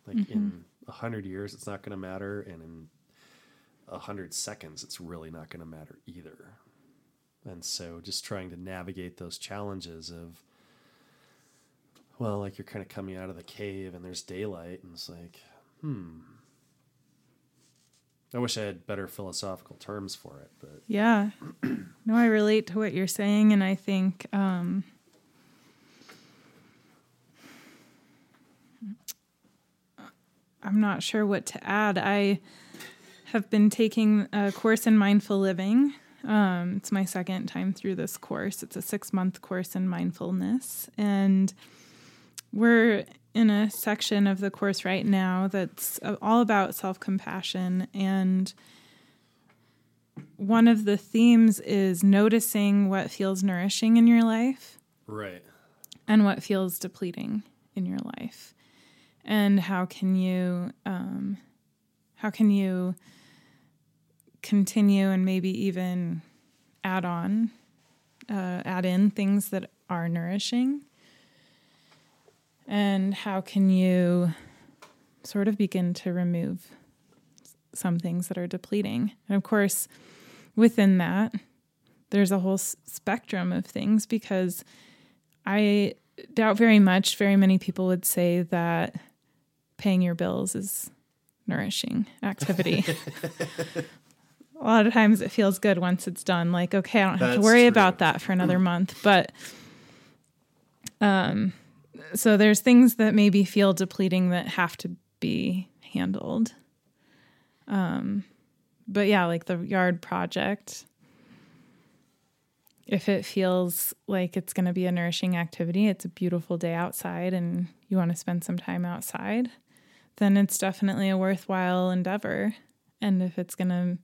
Speaker 6: like in a hundred years it's not going to matter and in a hundred seconds it's really not going to matter either. And so just trying to navigate those challenges of well like you're kind of coming out of the cave and there's daylight and it's like hmm i wish i had better philosophical terms for it but
Speaker 7: Yeah. no, I relate to what you're saying, and I think um, I'm not sure what to add. I have been taking a course in mindful living. Um, it's my second time through this course. It's a six month course in mindfulness. And we're in a section of the course right now that's all about self compassion. And one of the themes is noticing what feels nourishing in your life
Speaker 6: Right.
Speaker 7: and what feels depleting in your life and how can you um, how can you continue and maybe even add on uh, add in things that are nourishing and how can you sort of begin to remove some things that are depleting and of course within that there's a whole s- spectrum of things because I doubt very much very many people would say that paying your bills is nourishing activity. [LAUGHS] a lot of times it feels good once it's done. Like, okay, I don't have to worry
Speaker 6: true.
Speaker 7: about that for another month. But um so there's things that maybe feel depleting that have to be handled. Um but yeah, like the yard project if it feels like it's going to be a nourishing activity, it's a beautiful day outside and you want to spend some time outside, then it's definitely a worthwhile endeavor. And if it's going to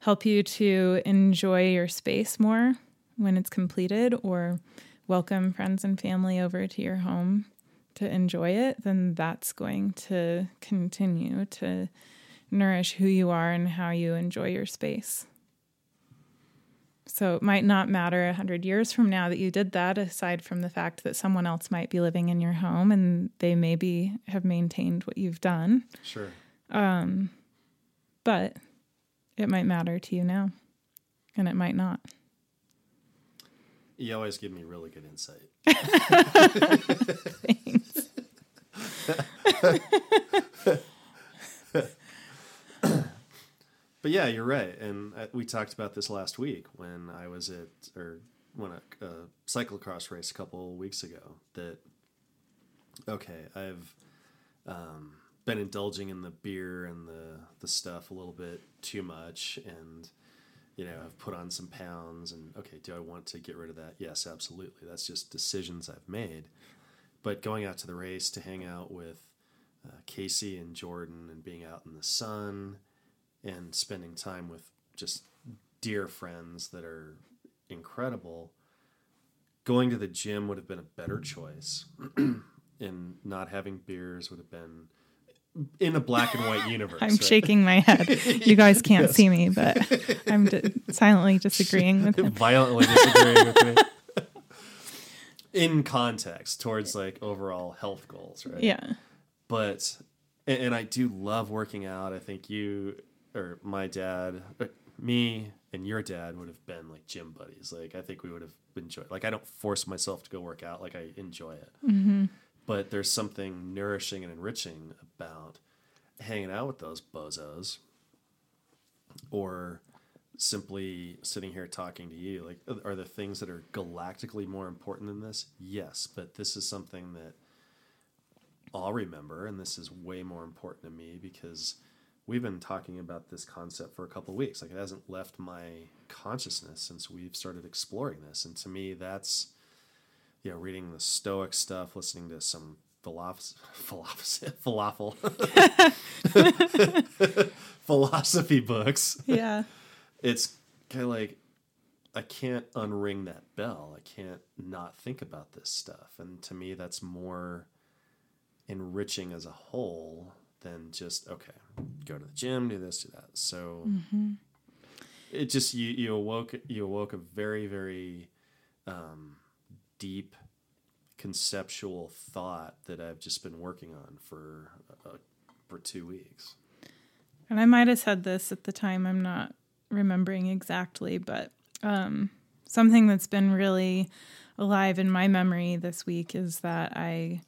Speaker 7: help you to enjoy your space more when it's completed or welcome friends and family over to your home to enjoy it, then that's going to continue to nourish who you are and how you enjoy your space. So it might not matter a hundred years from now that you did that, aside from the fact that someone else might be living in your home and they maybe have maintained what you've done.
Speaker 6: Sure.
Speaker 7: Um, but it might matter to you now. And it might not.
Speaker 6: You always give me really good insight.
Speaker 7: Thanks. [LAUGHS]
Speaker 6: But yeah, you're right. And uh, we talked about this last week when I was at, or when a, a cyclocross race a couple weeks ago. That okay, I've um, been indulging in the beer and the the stuff a little bit too much, and you know, I've put on some pounds. And okay, do I want to get rid of that? Yes, absolutely. That's just decisions I've made. But going out to the race to hang out with uh, Casey and Jordan and being out in the sun and spending time with just dear friends that are incredible. Going to the gym would have been a better choice, [CLEARS THROAT] and not having beers would have been in a black and white universe.
Speaker 7: I'm
Speaker 6: right?
Speaker 7: shaking my head. You guys [LAUGHS] can't see me, but I'm d- silently disagreeing with him.
Speaker 6: violently disagreeing with me. In context, towards like overall health goals, right?
Speaker 7: Yeah.
Speaker 6: but and, and I do love working out. I think you or my dad, uh, me and your dad would have been like gym buddies. Like I think we would have enjoyed. Like I don't force myself to go work out. Like I enjoy it. But there's something nourishing and enriching about hanging out with those bozos, or simply sitting here talking to you. Like are there things that are galactically more important than this? Yes, but this is something that I'll remember, and this is way more important to me because we've been talking about this concept for a couple weeks. Like it hasn't left my consciousness since we've started exploring this, and to me, that's you know, reading the Stoic stuff, listening to some philosophy, [LAUGHS] [LAUGHS] falafel, [LAUGHS] philosophy books.
Speaker 7: Yeah.
Speaker 6: It's kind of like I can't unring that bell. I can't not think about this stuff, and to me, that's more enriching as a whole than just okay, go to the gym, do this, do that. So it just you you awoke you awoke a very very um, deep conceptual thought that I've just been working on for uh, for two weeks.
Speaker 7: And I might have said this at the time. I'm not remembering exactly, but um, something that's been really alive in my memory this week is that I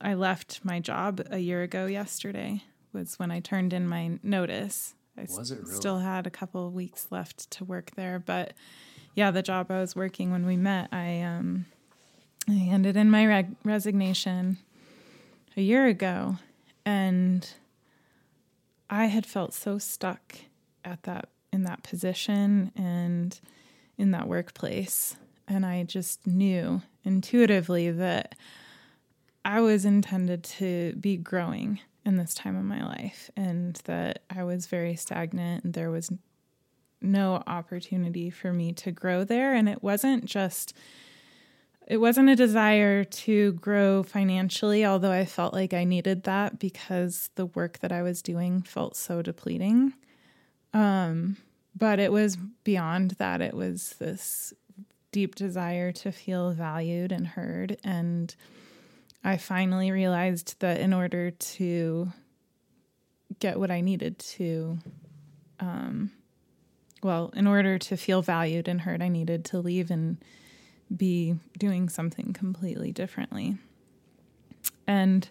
Speaker 7: I left my job a year ago yesterday. Was when I turned in my notice. I
Speaker 6: Was it really?
Speaker 7: still had a couple of weeks left to work there, but yeah, the job I was working when we met, I um I handed in my resignation a year ago, and I had felt so stuck at that in that position and in that workplace. And I just knew intuitively that I was intended to be growing in this time of my life and that I was very stagnant and there was no opportunity for me to grow there. And it wasn't just, it wasn't a desire to grow financially, although I felt like I needed that because the work that I was doing felt so depleting. Um, but it was beyond that. It was this deep desire to feel valued and heard. And I finally realized that in order to get what I needed to, um, well, in order to feel valued and heard, I needed to leave and be doing something completely differently. And,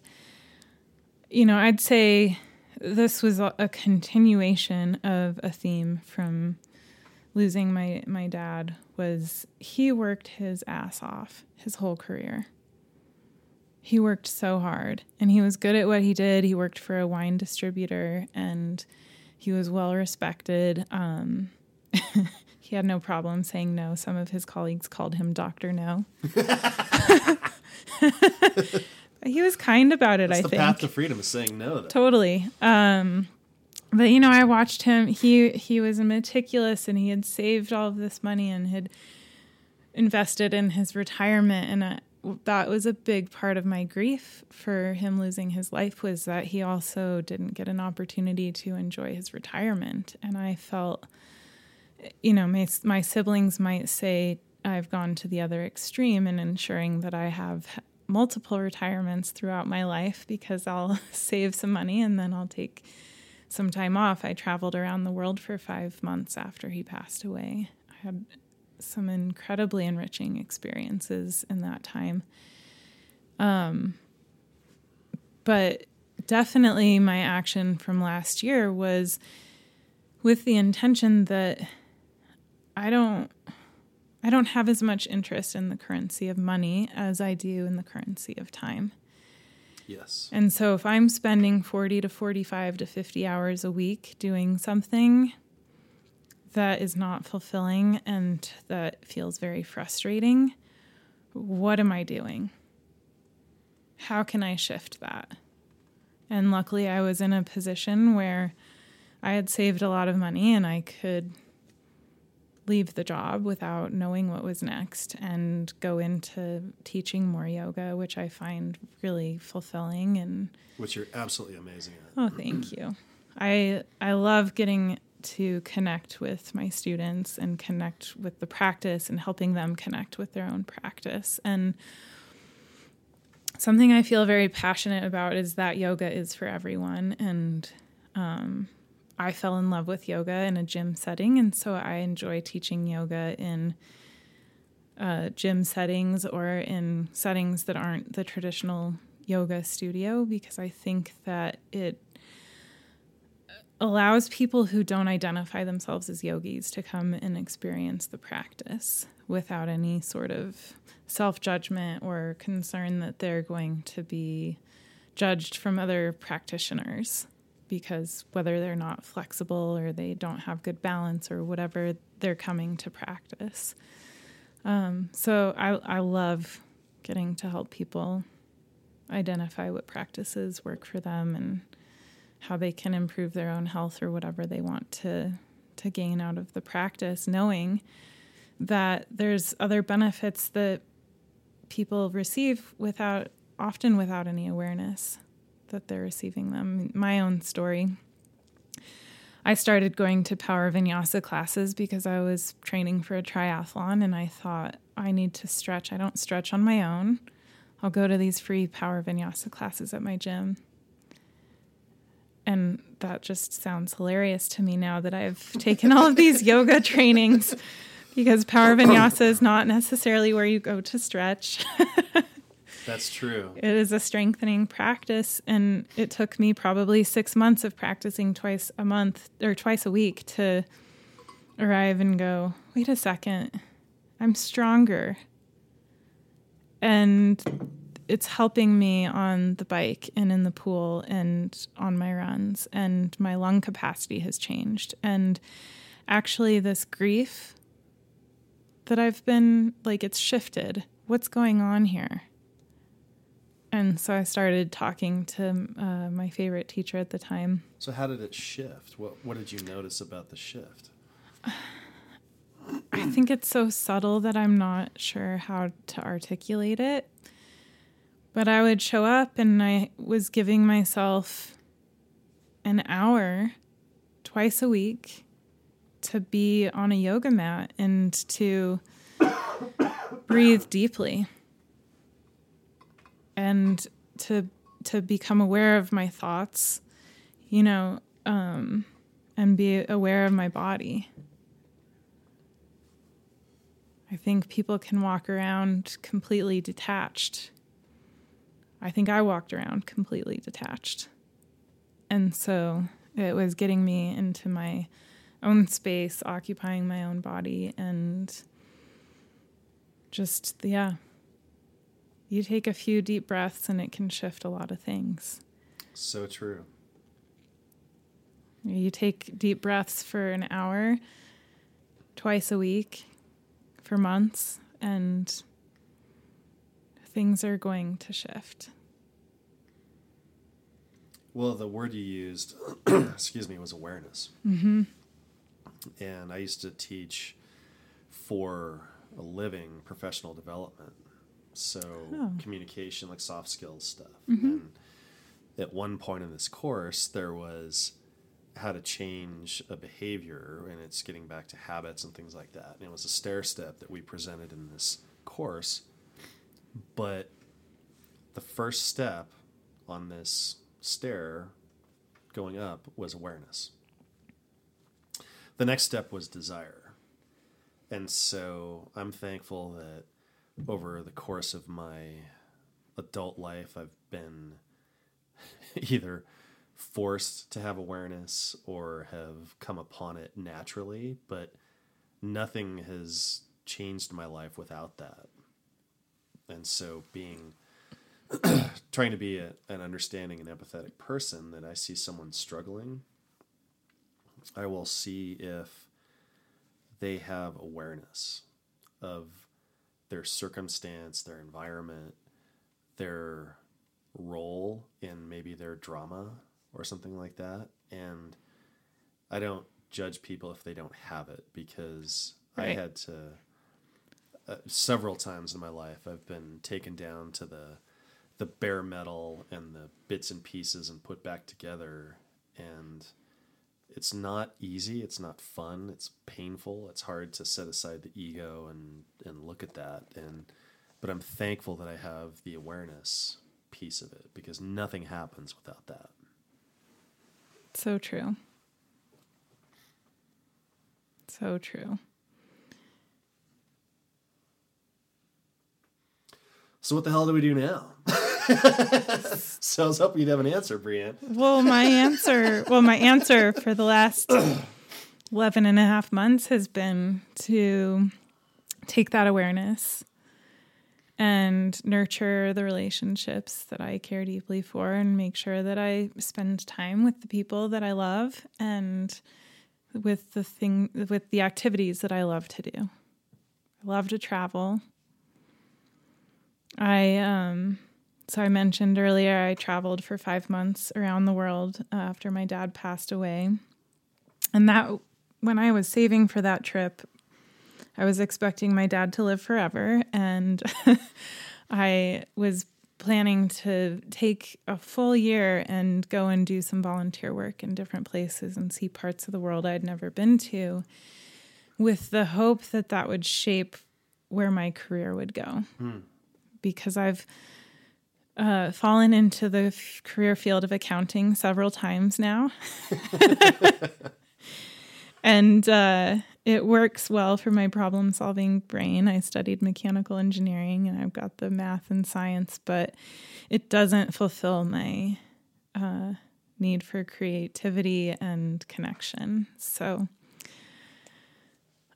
Speaker 7: you know, I'd say this was a continuation of a theme from losing my, my dad was he worked his ass off his whole career. He worked so hard and he was good at what he did. He worked for a wine distributor and he was well respected. Um, [LAUGHS] he had no problem saying no. Some of his colleagues called him Doctor No. [LAUGHS] he was kind about it.
Speaker 6: That's
Speaker 7: I
Speaker 6: the
Speaker 7: think
Speaker 6: path to freedom is saying no. Though.
Speaker 7: totally. Um, but you know, I watched him. He he was meticulous, and he had saved all of this money and had invested in his retirement. And I, that was a big part of my grief for him losing his life was that he also didn't get an opportunity to enjoy his retirement. And I felt, you know, my my siblings might say I've gone to the other extreme in ensuring that I have multiple retirements throughout my life because I'll [LAUGHS] save some money and then I'll take some time off. I traveled around the world for five months after he passed away. I had some incredibly enriching experiences in that time. Um, but definitely my action from last year was with the intention that I don't I don't have as much interest in the currency of money as I do in the currency of time.
Speaker 6: Yes.
Speaker 7: And so if I'm spending 40 to 45 to 50 hours a week doing something that is not fulfilling and that feels very frustrating, what am I doing? How can I shift that? And luckily, I was in a position where I had saved a lot of money and I could leave the job without knowing what was next and go into teaching more yoga, which I find really fulfilling and
Speaker 6: Which you're absolutely amazing at.
Speaker 7: oh, thank you. I I love getting to connect with my students and connect with the practice and helping them connect with their own practice. And something I feel very passionate about is that yoga is for everyone and um, I fell in love with yoga in a gym setting, and so I enjoy teaching yoga in uh, gym settings or in settings that aren't the traditional yoga studio because I think that it allows people who don't identify themselves as yogis to come and experience the practice without any sort of self judgment or concern that they're going to be judged from other practitioners because whether they're not flexible or they don't have good balance or whatever, they're coming to practice. Um, so I, I love getting to help people identify what practices work for them and how they can improve their own health or whatever they want to to gain out of the practice, knowing that there's other benefits that people receive without often without any awareness that they're receiving them. My own story. I started going to power vinyasa classes because I was training for a triathlon and I thought I need to stretch. I don't stretch on my own. I'll go to these free power vinyasa classes at my gym. And that just sounds hilarious to me now that I've [LAUGHS] taken all of these yoga [LAUGHS] trainings because power vinyasa is not necessarily where you go to stretch. [LAUGHS]
Speaker 6: That's true.
Speaker 7: It is a strengthening practice, and it took me probably six months of practicing twice a month or twice a week to arrive and go, wait a second, I'm stronger. And it's helping me on the bike and in the pool and on my runs and my lung capacity has changed and actually this grief that I've been like it's shifted what's going on here and so I started talking to uh, my favorite teacher at the time
Speaker 6: So how did it shift? What what did you notice about the shift?
Speaker 7: I think it's so subtle that I'm not sure how to articulate it. But I would show up and I was giving myself an hour twice a week to be on a yoga mat and to [COUGHS] breathe deeply and to to become aware of my thoughts, you know, um, and be aware of my body. I think people can walk around completely detached. I think I walked around completely detached. And so it was getting me into my own space, occupying my own body, and just, yeah. You take a few deep breaths and it can shift a lot of things.
Speaker 6: So true.
Speaker 7: You take deep breaths for an hour twice a week for months, and things are going to shift.
Speaker 6: Well, the word you used, [CLEARS THROAT] excuse me, was awareness. Mm-hmm. And I used to teach for a living professional development. So communication, like soft skills stuff. Mm-hmm. And at one point in this course, there was how to change a behavior, and it's getting back to habits and things like that. And it was a stair step that we presented in this course. But the first step on this stair going up was awareness. The next step was desire. And so I'm thankful that over the course of my adult life, I've been [LAUGHS] either forced to have awareness or have come upon it naturally, but nothing has changed my life without that. And so being [CLEARS THROAT] trying to be a, an understanding and empathetic person that I see someone struggling, I will see if they have awareness of their circumstance, their environment, their role in maybe their drama or something like that. And I don't judge people if they don't have it because I had to uh, several times in my life I've been taken down to the the bare metal and the bits and pieces and put back together and it's not easy it's not fun it's painful it's hard to set aside the ego and and look at that and but i'm thankful that i have the awareness piece of it because nothing happens without that
Speaker 7: So true. So true.
Speaker 6: so what the hell do we do now [LAUGHS] [LAUGHS] so i was hoping you'd have an answer Brianne
Speaker 7: Well, my answer, well, my answer for the last 11 and a half months has been to take that awareness and nurture the relationships that I care deeply for and make sure that I spend time with the people that I love and with the thing with the activities that I love to do. I love to travel. I um so I mentioned earlier I traveled for 5 months around the world uh, after my dad passed away. And that when I was saving for that trip, I was expecting my dad to live forever and [LAUGHS] I was planning to take a full year and go and do some volunteer work in different places and see parts of the world I'd never been to with the hope that that would shape where my career would go. Because I've uh, fallen into the f- career field of accounting several times now. [LAUGHS] and uh, it works well for my problem solving brain. I studied mechanical engineering and I've got the math and science, but it doesn't fulfill my uh, need for creativity and connection. So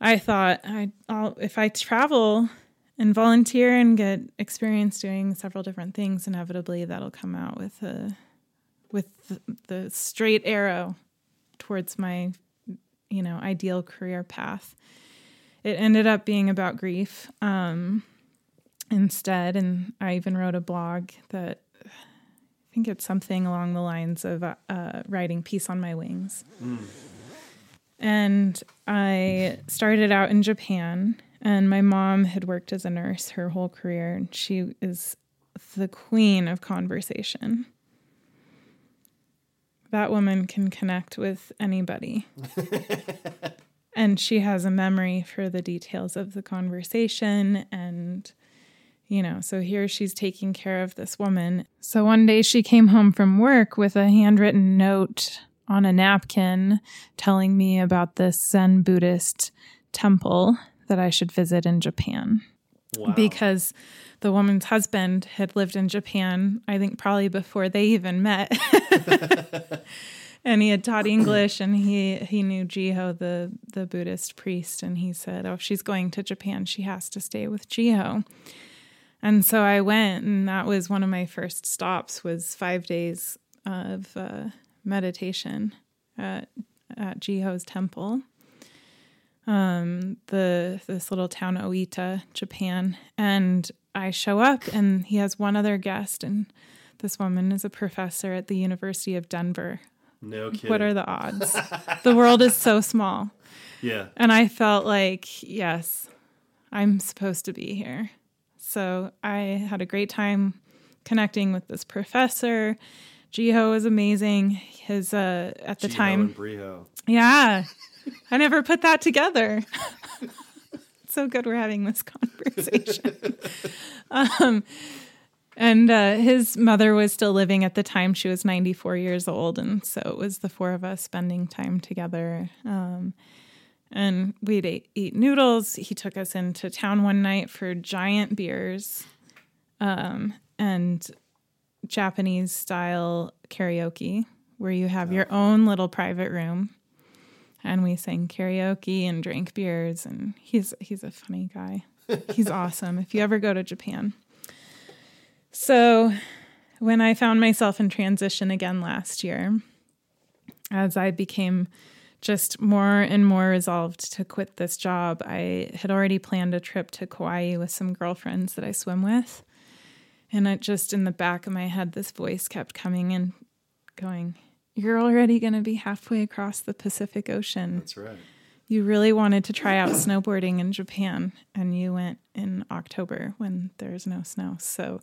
Speaker 7: I thought I, I'll, if I travel and volunteer and get experience doing several different things. Inevitably, that'll come out with a with the, straight arrow towards my you know ideal career path. It ended up being about grief um, instead, and I even wrote a blog that I think it's something along the lines of uh, writing "Peace on My Wings." And I started out in Japan, and my mom had worked as a nurse her whole career, and she is the queen of conversation. That woman can connect with anybody. [LAUGHS] and she has a memory for the details of the conversation and you know so here she's taking care of this woman so one day she came home from work with a handwritten note on a napkin telling me about this zen buddhist temple that i should visit in japan
Speaker 6: Wow.
Speaker 7: because the woman's husband had lived in Japan, I think probably before they even met. [LAUGHS] and he had taught English and he he knew Jiho, the the Buddhist priest, and he said, "Oh, if she's going to Japan, she has to stay with Jiho." And so I went, and that was one of my first stops. Was five days of uh, meditation at at Jiho's temple um, the this little town Oita, Japan, and I show up and he has one other guest, and this woman is a professor at the University of Denver.
Speaker 6: no kidding.
Speaker 7: What are the odds? the world is so small, [LAUGHS]
Speaker 6: yeah.
Speaker 7: and I felt like yes, I'm supposed to be here. So I had a great time connecting with this professor. Jiho is amazing. His uh, at the
Speaker 6: Jiho
Speaker 7: time, yeah. I never put that together. [LAUGHS] so good we're having this conversation. [LAUGHS] um, and uh, his mother was still living at the time. She was 94 years old. And so it was the four of us spending time together. Um, and we'd eat, eat noodles. He took us into town one night for giant beers um, and Japanese style karaoke, where you have your own little private room and we sang karaoke and drank beers and he's he's a funny guy. He's [LAUGHS] awesome if you ever go to Japan. So, when I found myself in transition again last year, as I became just more and more resolved to quit this job, I had already planned a trip to Kauai with some girlfriends that I swim with. And it just in the back of my head, this voice kept coming and going, You're already going to be halfway across the Pacific Ocean.
Speaker 6: That's right.
Speaker 7: You really wanted to try out snowboarding in Japan, and you went in October when there's no snow. So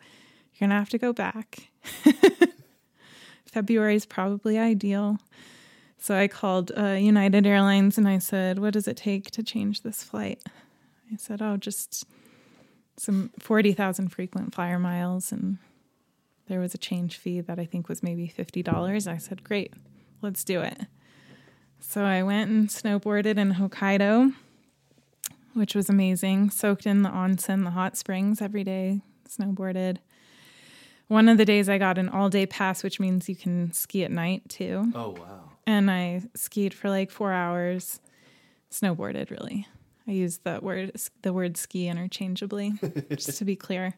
Speaker 7: you're going to have to go back. [LAUGHS] February is probably ideal. So I called uh, United Airlines and I said, What does it take to change this flight? I said, Oh, just some 40,000 frequent flyer miles. And there was a change fee that I think was maybe $50. I said, Great, let's do it. So I went and snowboarded in Hokkaido, which was amazing. Soaked in the onsen, the hot springs every day, snowboarded. One of the days I got an all day pass, which means you can ski at night too.
Speaker 6: Oh wow.
Speaker 7: And I skied for like four hours, snowboarded really. I use that word, the word ski interchangeably, [LAUGHS] just to be clear.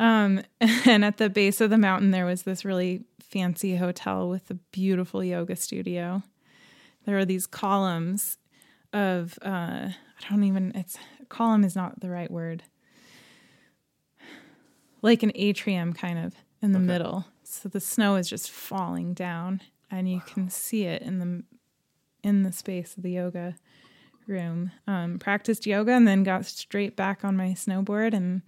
Speaker 7: Um, [LAUGHS] and at the base of the mountain, there was this really fancy hotel with a beautiful yoga studio. There are these columns of, uh, I don't even, it's, column is not the right word. Like an atrium kind of in the middle. So the snow is just falling down and you can see it in the, in the space of the yoga room. Um, practiced yoga and then got straight back on my snowboard and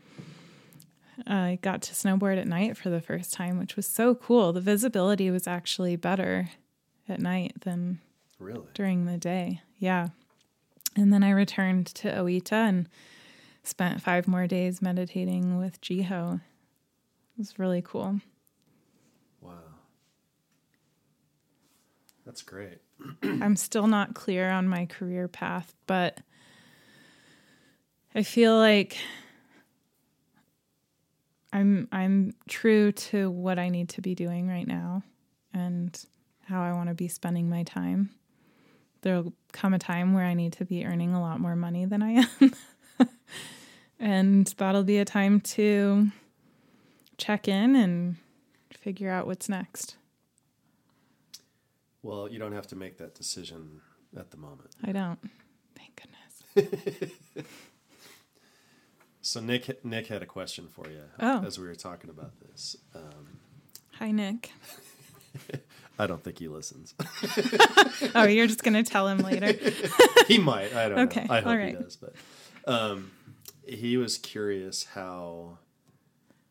Speaker 7: I got to snowboard at night for the first time, which was so cool. The visibility was actually better at night than
Speaker 6: Really?
Speaker 7: during the day. Yeah. And then I returned to Oita and spent five more days meditating with Jiho. It was really cool.
Speaker 6: Wow. That's great. [CLEARS THROAT]
Speaker 7: I'm still not clear on my career path, but I feel like I'm I'm true to what I need to be doing right now and how I want to be spending my time. There'll come a time where I need to be earning a lot more money than I am. [LAUGHS] And that'll be a time to check in and figure out what's next.
Speaker 6: Well, you don't have to make that decision at the moment.
Speaker 7: I don't. Thank goodness. [LAUGHS]
Speaker 6: So Nick Nick had a question for you
Speaker 7: Oh.
Speaker 6: as we were talking about this. Um,
Speaker 7: Hi, Nick. [LAUGHS]
Speaker 6: I don't think he listens. [LAUGHS]
Speaker 7: Oh, you're just going to tell him later. [LAUGHS]
Speaker 6: he might. I don't
Speaker 7: Okay,
Speaker 6: know. I hope
Speaker 7: all
Speaker 6: he does. But um, he was curious how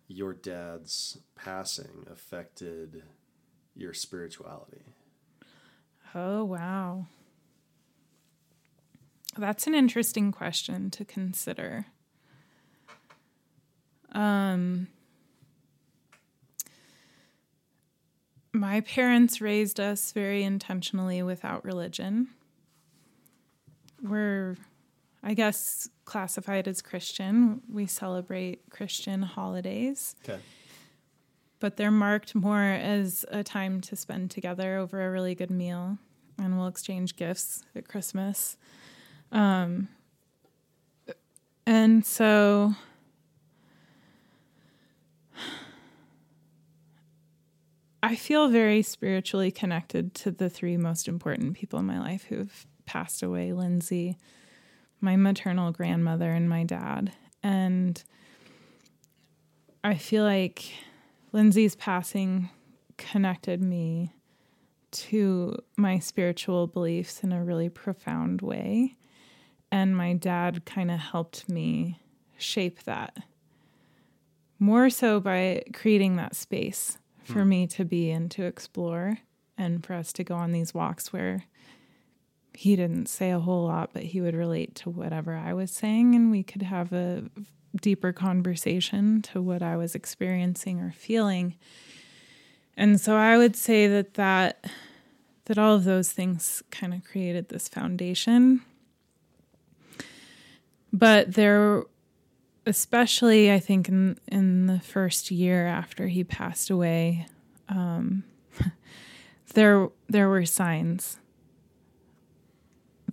Speaker 6: your dad's passing affected your spirituality.
Speaker 7: Oh, wow. That's an interesting question to consider. Um, my parents raised us very intentionally without religion. We're, I guess, classified as Christian. We celebrate Christian holidays
Speaker 6: Okay.
Speaker 7: but they're marked more as a time to spend together over a really good meal and we'll exchange gifts at christmas um, and so i feel very spiritually connected to the three most important people in my life who've passed away lindsay my maternal grandmother and my dad and i feel like Lindsay's passing connected me to my spiritual beliefs in a really profound way. And my dad kind of helped me shape that more so by creating that space for hmm. me to be and to explore and for us to go on these walks where he didn't say a whole lot, but he would relate to whatever I was saying, and we could have a deeper conversation to what I was experiencing or feeling. And so I would say that that that all of those things kind of created this foundation. But there especially I think in in the first year after he passed away, um, [LAUGHS] there there were signs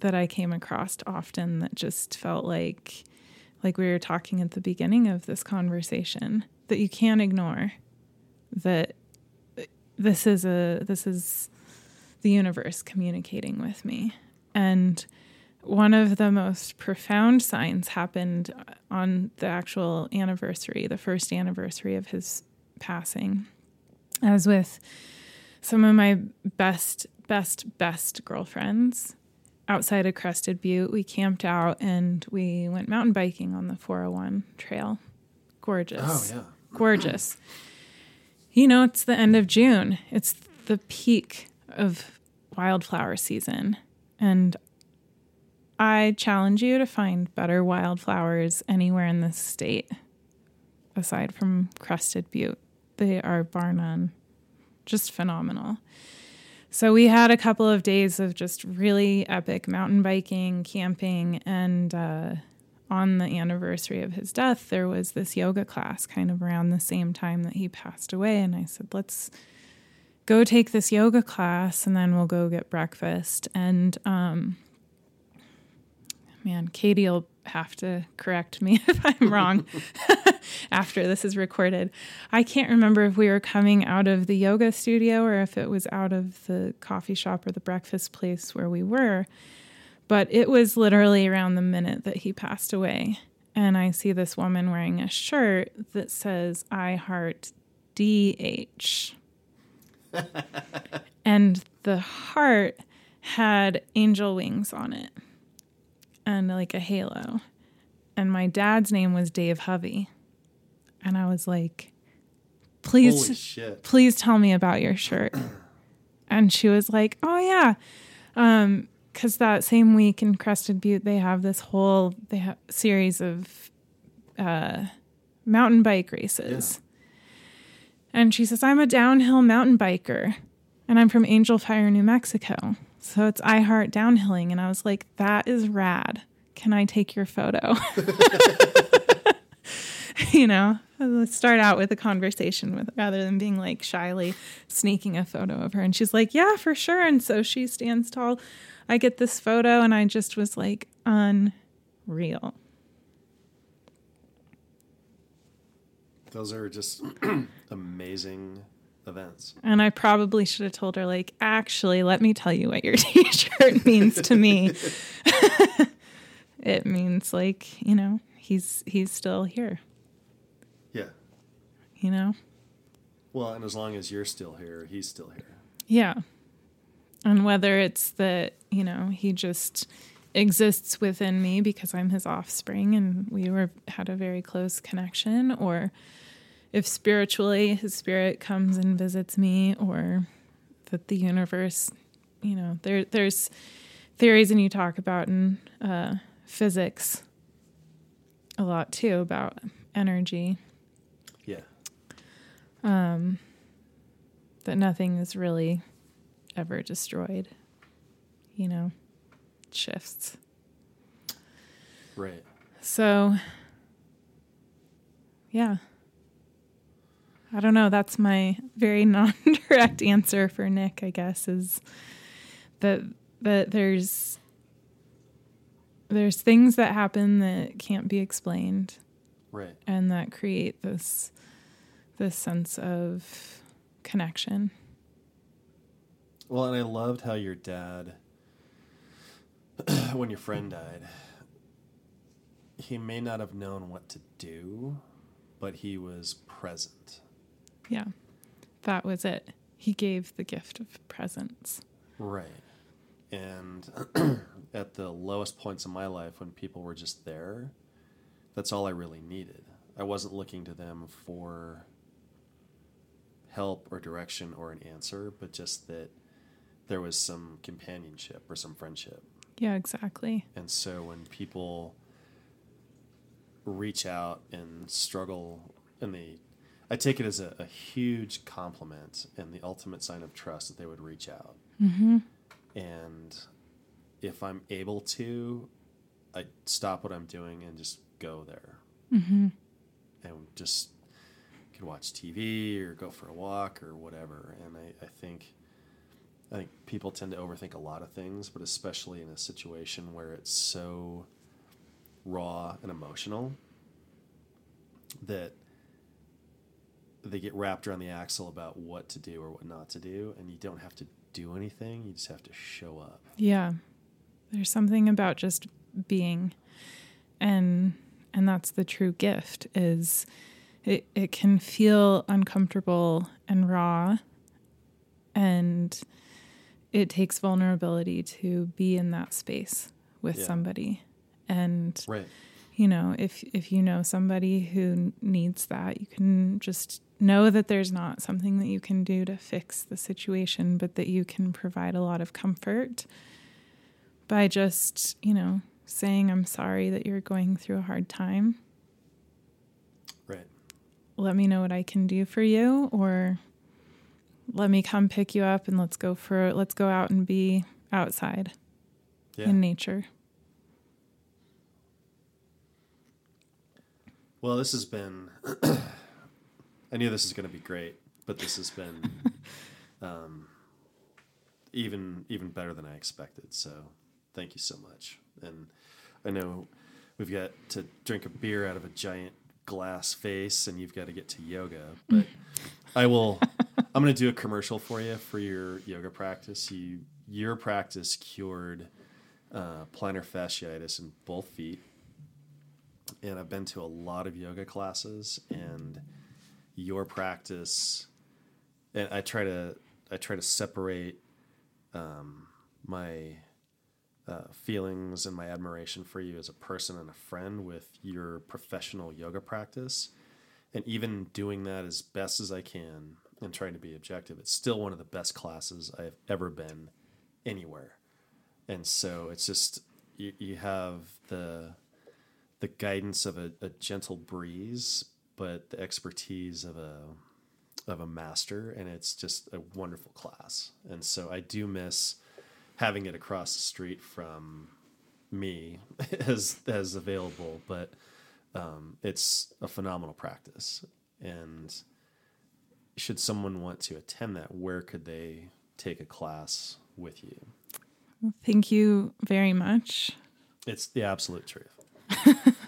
Speaker 7: that I came across often that just felt like like we were talking at the beginning of this conversation that you can't ignore that this is a this is the universe communicating with me. And one of the most profound signs happened on the actual anniversary the first anniversary of his passing as with some of my best best best girlfriends outside of Crested Butte. We camped out and we went mountain biking on the 401 trail. Gorgeous.
Speaker 6: Oh yeah. [CLEARS THROAT]
Speaker 7: Gorgeous. You know, it's the end of June. It's the peak of wildflower season. And I challenge you to find better wildflowers anywhere in this state aside from Crested Butte. They are bar none. Just phenomenal. So we had a couple of days of just really epic mountain biking, camping, and uh, on the anniversary of his death, there was this yoga class kind of around the same time that he passed away. And I said, let's go take this yoga class and then we'll go get breakfast. And um, man, Katie will have to correct me [LAUGHS] if I'm wrong [LAUGHS] after this is recorded. I can't remember if we were coming out of the yoga studio or if it was out of the coffee shop or the breakfast place where we were, but it was literally around the minute that he passed away. And I see this woman wearing a shirt that says, I heart DH. [LAUGHS] and the heart had angel wings on it and like a halo. And my dad's name was Dave Hovey. And I was like, please, please tell me about your shirt. [CLEARS THROAT] And she was like, oh, yeah. Um, because that same week in Crested Butte, they have this whole they have series of uh, mountain bike races. And she says, I'm a downhill mountain biker and I'm from Angel Fire, New Mexico. So it's I Heart Downhilling. And I was like, that is rad. Can I take your photo? [LAUGHS] you know, let's start out with a conversation with rather than being like shyly sneaking a photo of her. And she's like, yeah, for sure. And so she stands tall. I get this photo and I just was like, unreal.
Speaker 6: Those are just [CLEARS THROAT] amazing events.
Speaker 7: And I probably should have told her, like, actually, let me tell you what your [LAUGHS] t shirt means to me. [LAUGHS] it means like, you know, he's he's still here,
Speaker 6: Yeah.
Speaker 7: you know?
Speaker 6: Well, and as long as you're still here, he's still here.
Speaker 7: Yeah. And whether it's that, you know, he just exists within me because I'm his offspring and we were had a very close connection or if spiritually his spirit comes and visits me or that the universe, you know, there there's theories and you talk about in uh, physics a lot too about energy
Speaker 6: Yeah.
Speaker 7: um that nothing is really ever destroyed. You know, shifts.
Speaker 6: Right.
Speaker 7: So, yeah. I don't know. That's my very [LAUGHS] non direct answer for Nick, I guess, is that that there's there's things that happen that can't be explained
Speaker 6: Right.
Speaker 7: and that create this this sense of connection.
Speaker 6: Well, and I loved how your dad, [CLEARS THROAT] when your friend died, he may not have known what to do, but he was present.
Speaker 7: Yeah. That was it. He gave the gift of presence.
Speaker 6: Right. And [CLEARS THROAT] at the lowest points in my life, when people were just there, that's all I really needed. I wasn't looking to them for help or direction or an answer, but just that there was some companionship or some friendship.
Speaker 7: Yeah, exactly.
Speaker 6: And so when people reach out and struggle, and they, I take it as a, a huge compliment and the ultimate sign of trust that they would reach out. Mm-hmm. And if I'm able to, I stop what I'm doing and just go there. Mm-hmm. And just can watch TV or go for a walk or whatever. And I, I think. I think people tend to overthink a lot of things, but especially in a situation where it's so raw and emotional that they get wrapped around the axle about what to do or what not to do, and you don't have to do anything, you just have to show up.
Speaker 7: Yeah. There's something about just being and and that's the true gift is it it can feel uncomfortable and raw and it takes vulnerability to be in that space with
Speaker 6: Yeah.
Speaker 7: somebody and
Speaker 6: Right.
Speaker 7: you know if if you know somebody who needs that you can just know that there's not something that you can do to fix the situation but that you can provide a lot of comfort by just you know saying i'm sorry that you're going through a hard time
Speaker 6: Right.
Speaker 7: let me know what i can do for you or let me come pick you up and let's go for let's go out and be outside
Speaker 6: Yeah.
Speaker 7: in nature
Speaker 6: Well, this has been. [CLEARS THROAT] I knew this is going to be great, but this has been [LAUGHS] um, even even better than I expected. So, thank you so much. And I know we've got to drink a beer out of a giant glass face, and you've got to get to yoga. But I will. [LAUGHS] I'm going to do a commercial for you for your yoga practice. You your practice cured uh, plantar fasciitis in both feet and I've been to a lot of yoga classes and your practice and I try to I try to separate um, my uh, feelings and my admiration for you as a person and a friend with your professional yoga practice. And even doing that as best as I can and trying to be objective it's still one of the best classes I've ever been anywhere. And so it's just you, you have the the guidance of a, a gentle breeze, but the expertise of a of a master, and it's just a wonderful class. And so I do miss having it across the street from me [LAUGHS] as as available, but um, it's a phenomenal practice. And should someone want to attend that, where could they take a class with you?
Speaker 7: thank you very much
Speaker 6: It's the absolute truth. [LAUGHS]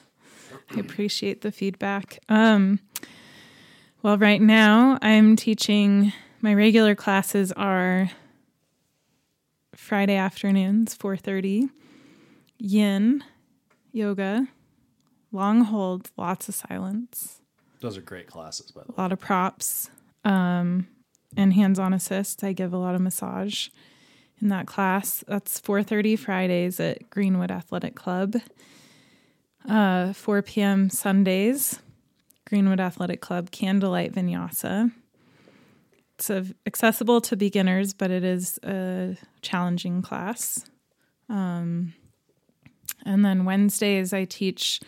Speaker 7: I appreciate the feedback. Um, Well, right now I'm teaching my regular classes are Friday afternoons, 4:30, yin, yoga, long holds, lots of silence,
Speaker 6: Those are great classes, by the way.
Speaker 7: a lot of props, um, and hands-on assist. I give a lot of massage in that class. That's 4:30 Fridays at Greenwood Athletic Club. Uh, 4 p.m. Sundays, Greenwood Athletic Club Candlelight Vinyasa. It's accessible to beginners, but it is a challenging class. Um, and then Wednesdays, I teach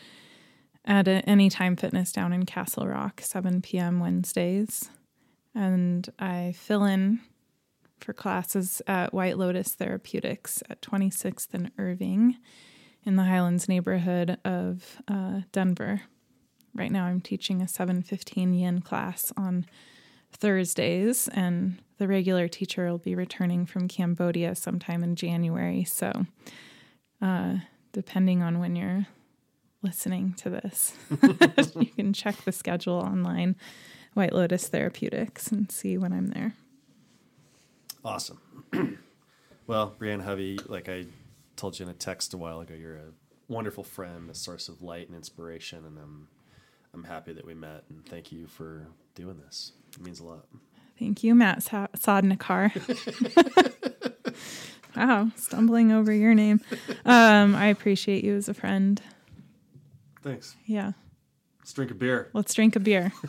Speaker 7: at Anytime Fitness down in Castle Rock, 7 p.m. Wednesdays. And I fill in for classes at White Lotus Therapeutics at 26th and Irving in the Highlands neighborhood of uh, Denver. Right now, I'm teaching a 7:15 yin class on Thursdays, and the regular teacher will be returning from Cambodia sometime in January. So, uh, depending on when you're listening to this, [LAUGHS] you can check the schedule online, White Lotus Therapeutics, and see when I'm there.
Speaker 6: Awesome. [CLEARS THROAT] well, Brianne Hovey, like I told you in a text a while ago, you're a wonderful friend, a source of light and inspiration, and I'm I'm happy that we met. And thank you for doing this. It means a lot.
Speaker 7: Thank you, Matt Sa- Sodnikar. [LAUGHS] wow, stumbling over your name. Um, I appreciate you as a friend.
Speaker 6: Thanks.
Speaker 7: Yeah,
Speaker 6: Let's drink a beer.
Speaker 7: let's drink a beer. [LAUGHS]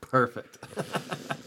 Speaker 6: Perfect. [LAUGHS]